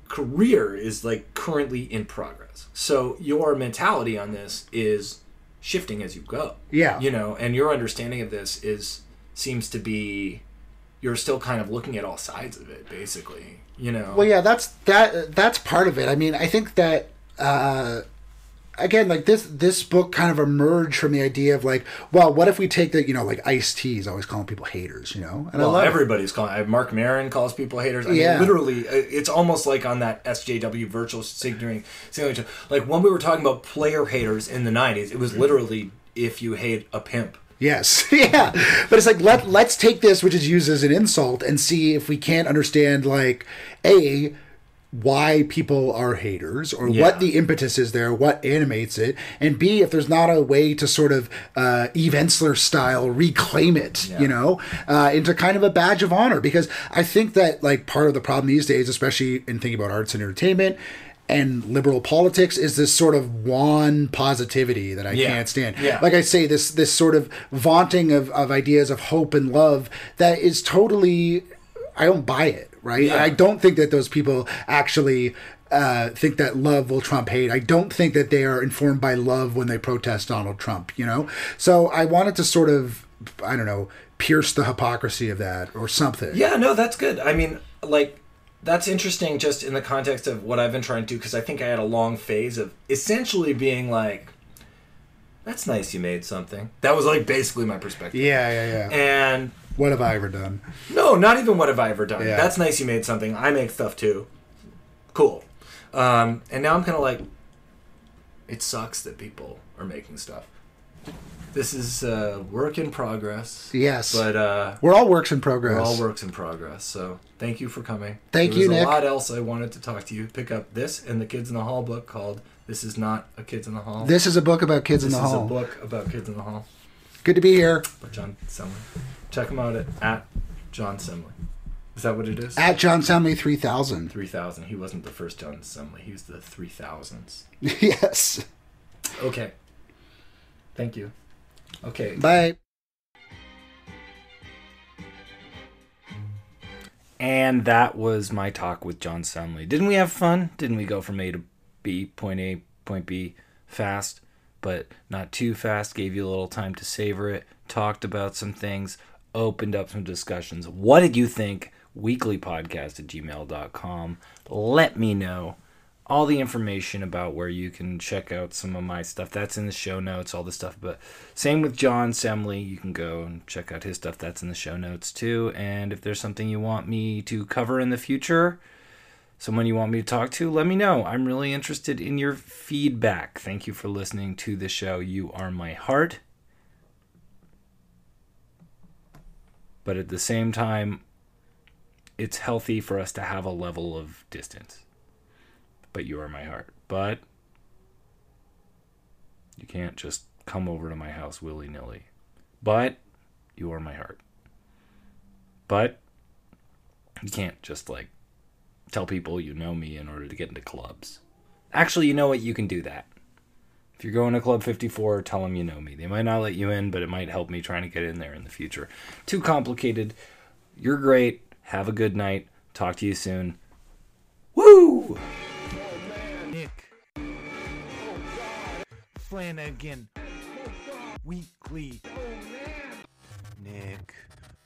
career is like currently in progress. So your mentality on this is shifting as you go. Yeah. you know, and your understanding of this is seems to be you're still kind of looking at all sides of it, basically. You know. Well, yeah, that's that. That's part of it. I mean, I think that uh, again, like this this book kind of emerged from the idea of like, well, what if we take the you know like Ice T is always calling people haters, you know? And Well, I love it. everybody's calling. Marc Maron calls people haters. I Yeah. mean, literally, uh, it's almost like on that SJW virtual signaling. signature. Like when we were talking about player haters in the '90s, it was literally if you hate a pimp. Yes, yeah, but it's like let let's take this, which is used as an insult, and see if we can't understand like a why people are haters or Yeah. what the impetus is there, what animates it, and b if there's not a way to sort of uh, Eve Ensler style reclaim it, Yeah. you know, uh, into kind of a badge of honor. Because I think that like part of the problem these days, especially in thinking about arts and entertainment. And liberal politics is this sort of wan positivity that I Yeah. can't stand. Yeah. Like I say, this this sort of vaunting of, of ideas of hope and love that is totally I don't buy it, right? Yeah. I don't think that those people actually uh, think that love will trump hate. I don't think that they are informed by love when they protest Donald Trump, you know? So I wanted to sort of I don't know, pierce the hypocrisy of that or something. Yeah, no, that's good. I mean, like, that's interesting just in the context of what I've been trying to do because I think I had a long phase of essentially being like, that's nice you made something. That was like basically my perspective. Yeah, yeah, yeah. And what have I ever done? no, not even what have I ever done. Yeah. That's nice you made something. I make stuff too. Cool. Um, and now I'm kind of like, it sucks that people are making stuff. This is uh, work in progress. Yes. But uh, We're all works in progress. we're all works in progress. So thank you for coming. Thank there you, was Nick. a lot else I wanted to talk to you. Pick up this and the Kids in the Hall book called "This Is Not a Kids in the Hall." This is a book about kids This in the Hall. This is a book about kids in the hall Good to be here. by John Semley. Check him out at, at John Semley. Is that what it is? At John Semley 3000. Three thousand. He wasn't the first John Semley. He was the three thousands. yes. Okay. Thank you. Okay. Bye. And that was my talk with John Semley. Didn't we have fun? Didn't we go from A to B, point A, point B, fast, but not too fast? Gave you a little time to savor it, talked about some things, opened up some discussions. What did you think? Weeklypodcast at gmail.com. Let me know all the information about where you can check out some of my stuff. That's in the show notes, all the stuff. But same with John Semley. You can go and check out his stuff. That's in the show notes too. And if there's something you want me to cover in the future, someone you want me to talk to, let me know. I'm really interested in your feedback. Thank you for listening to the show. You are my heart. But at the same time, it's healthy for us to have a level of distance but you are my heart. But you can't just come over to my house willy nilly. But you are my heart. But you can't just like tell people you know me in order to get into clubs. Actually, you know what? You can do that. If you're going to Club 54, tell them you know me. They might not let you in, but it might help me trying to get in there in the future. Too complicated. You're great. Have a good night. Talk to you soon. Woo! Nick Flanagan Weekly. Nick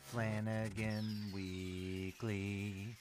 Flanagan Weekly.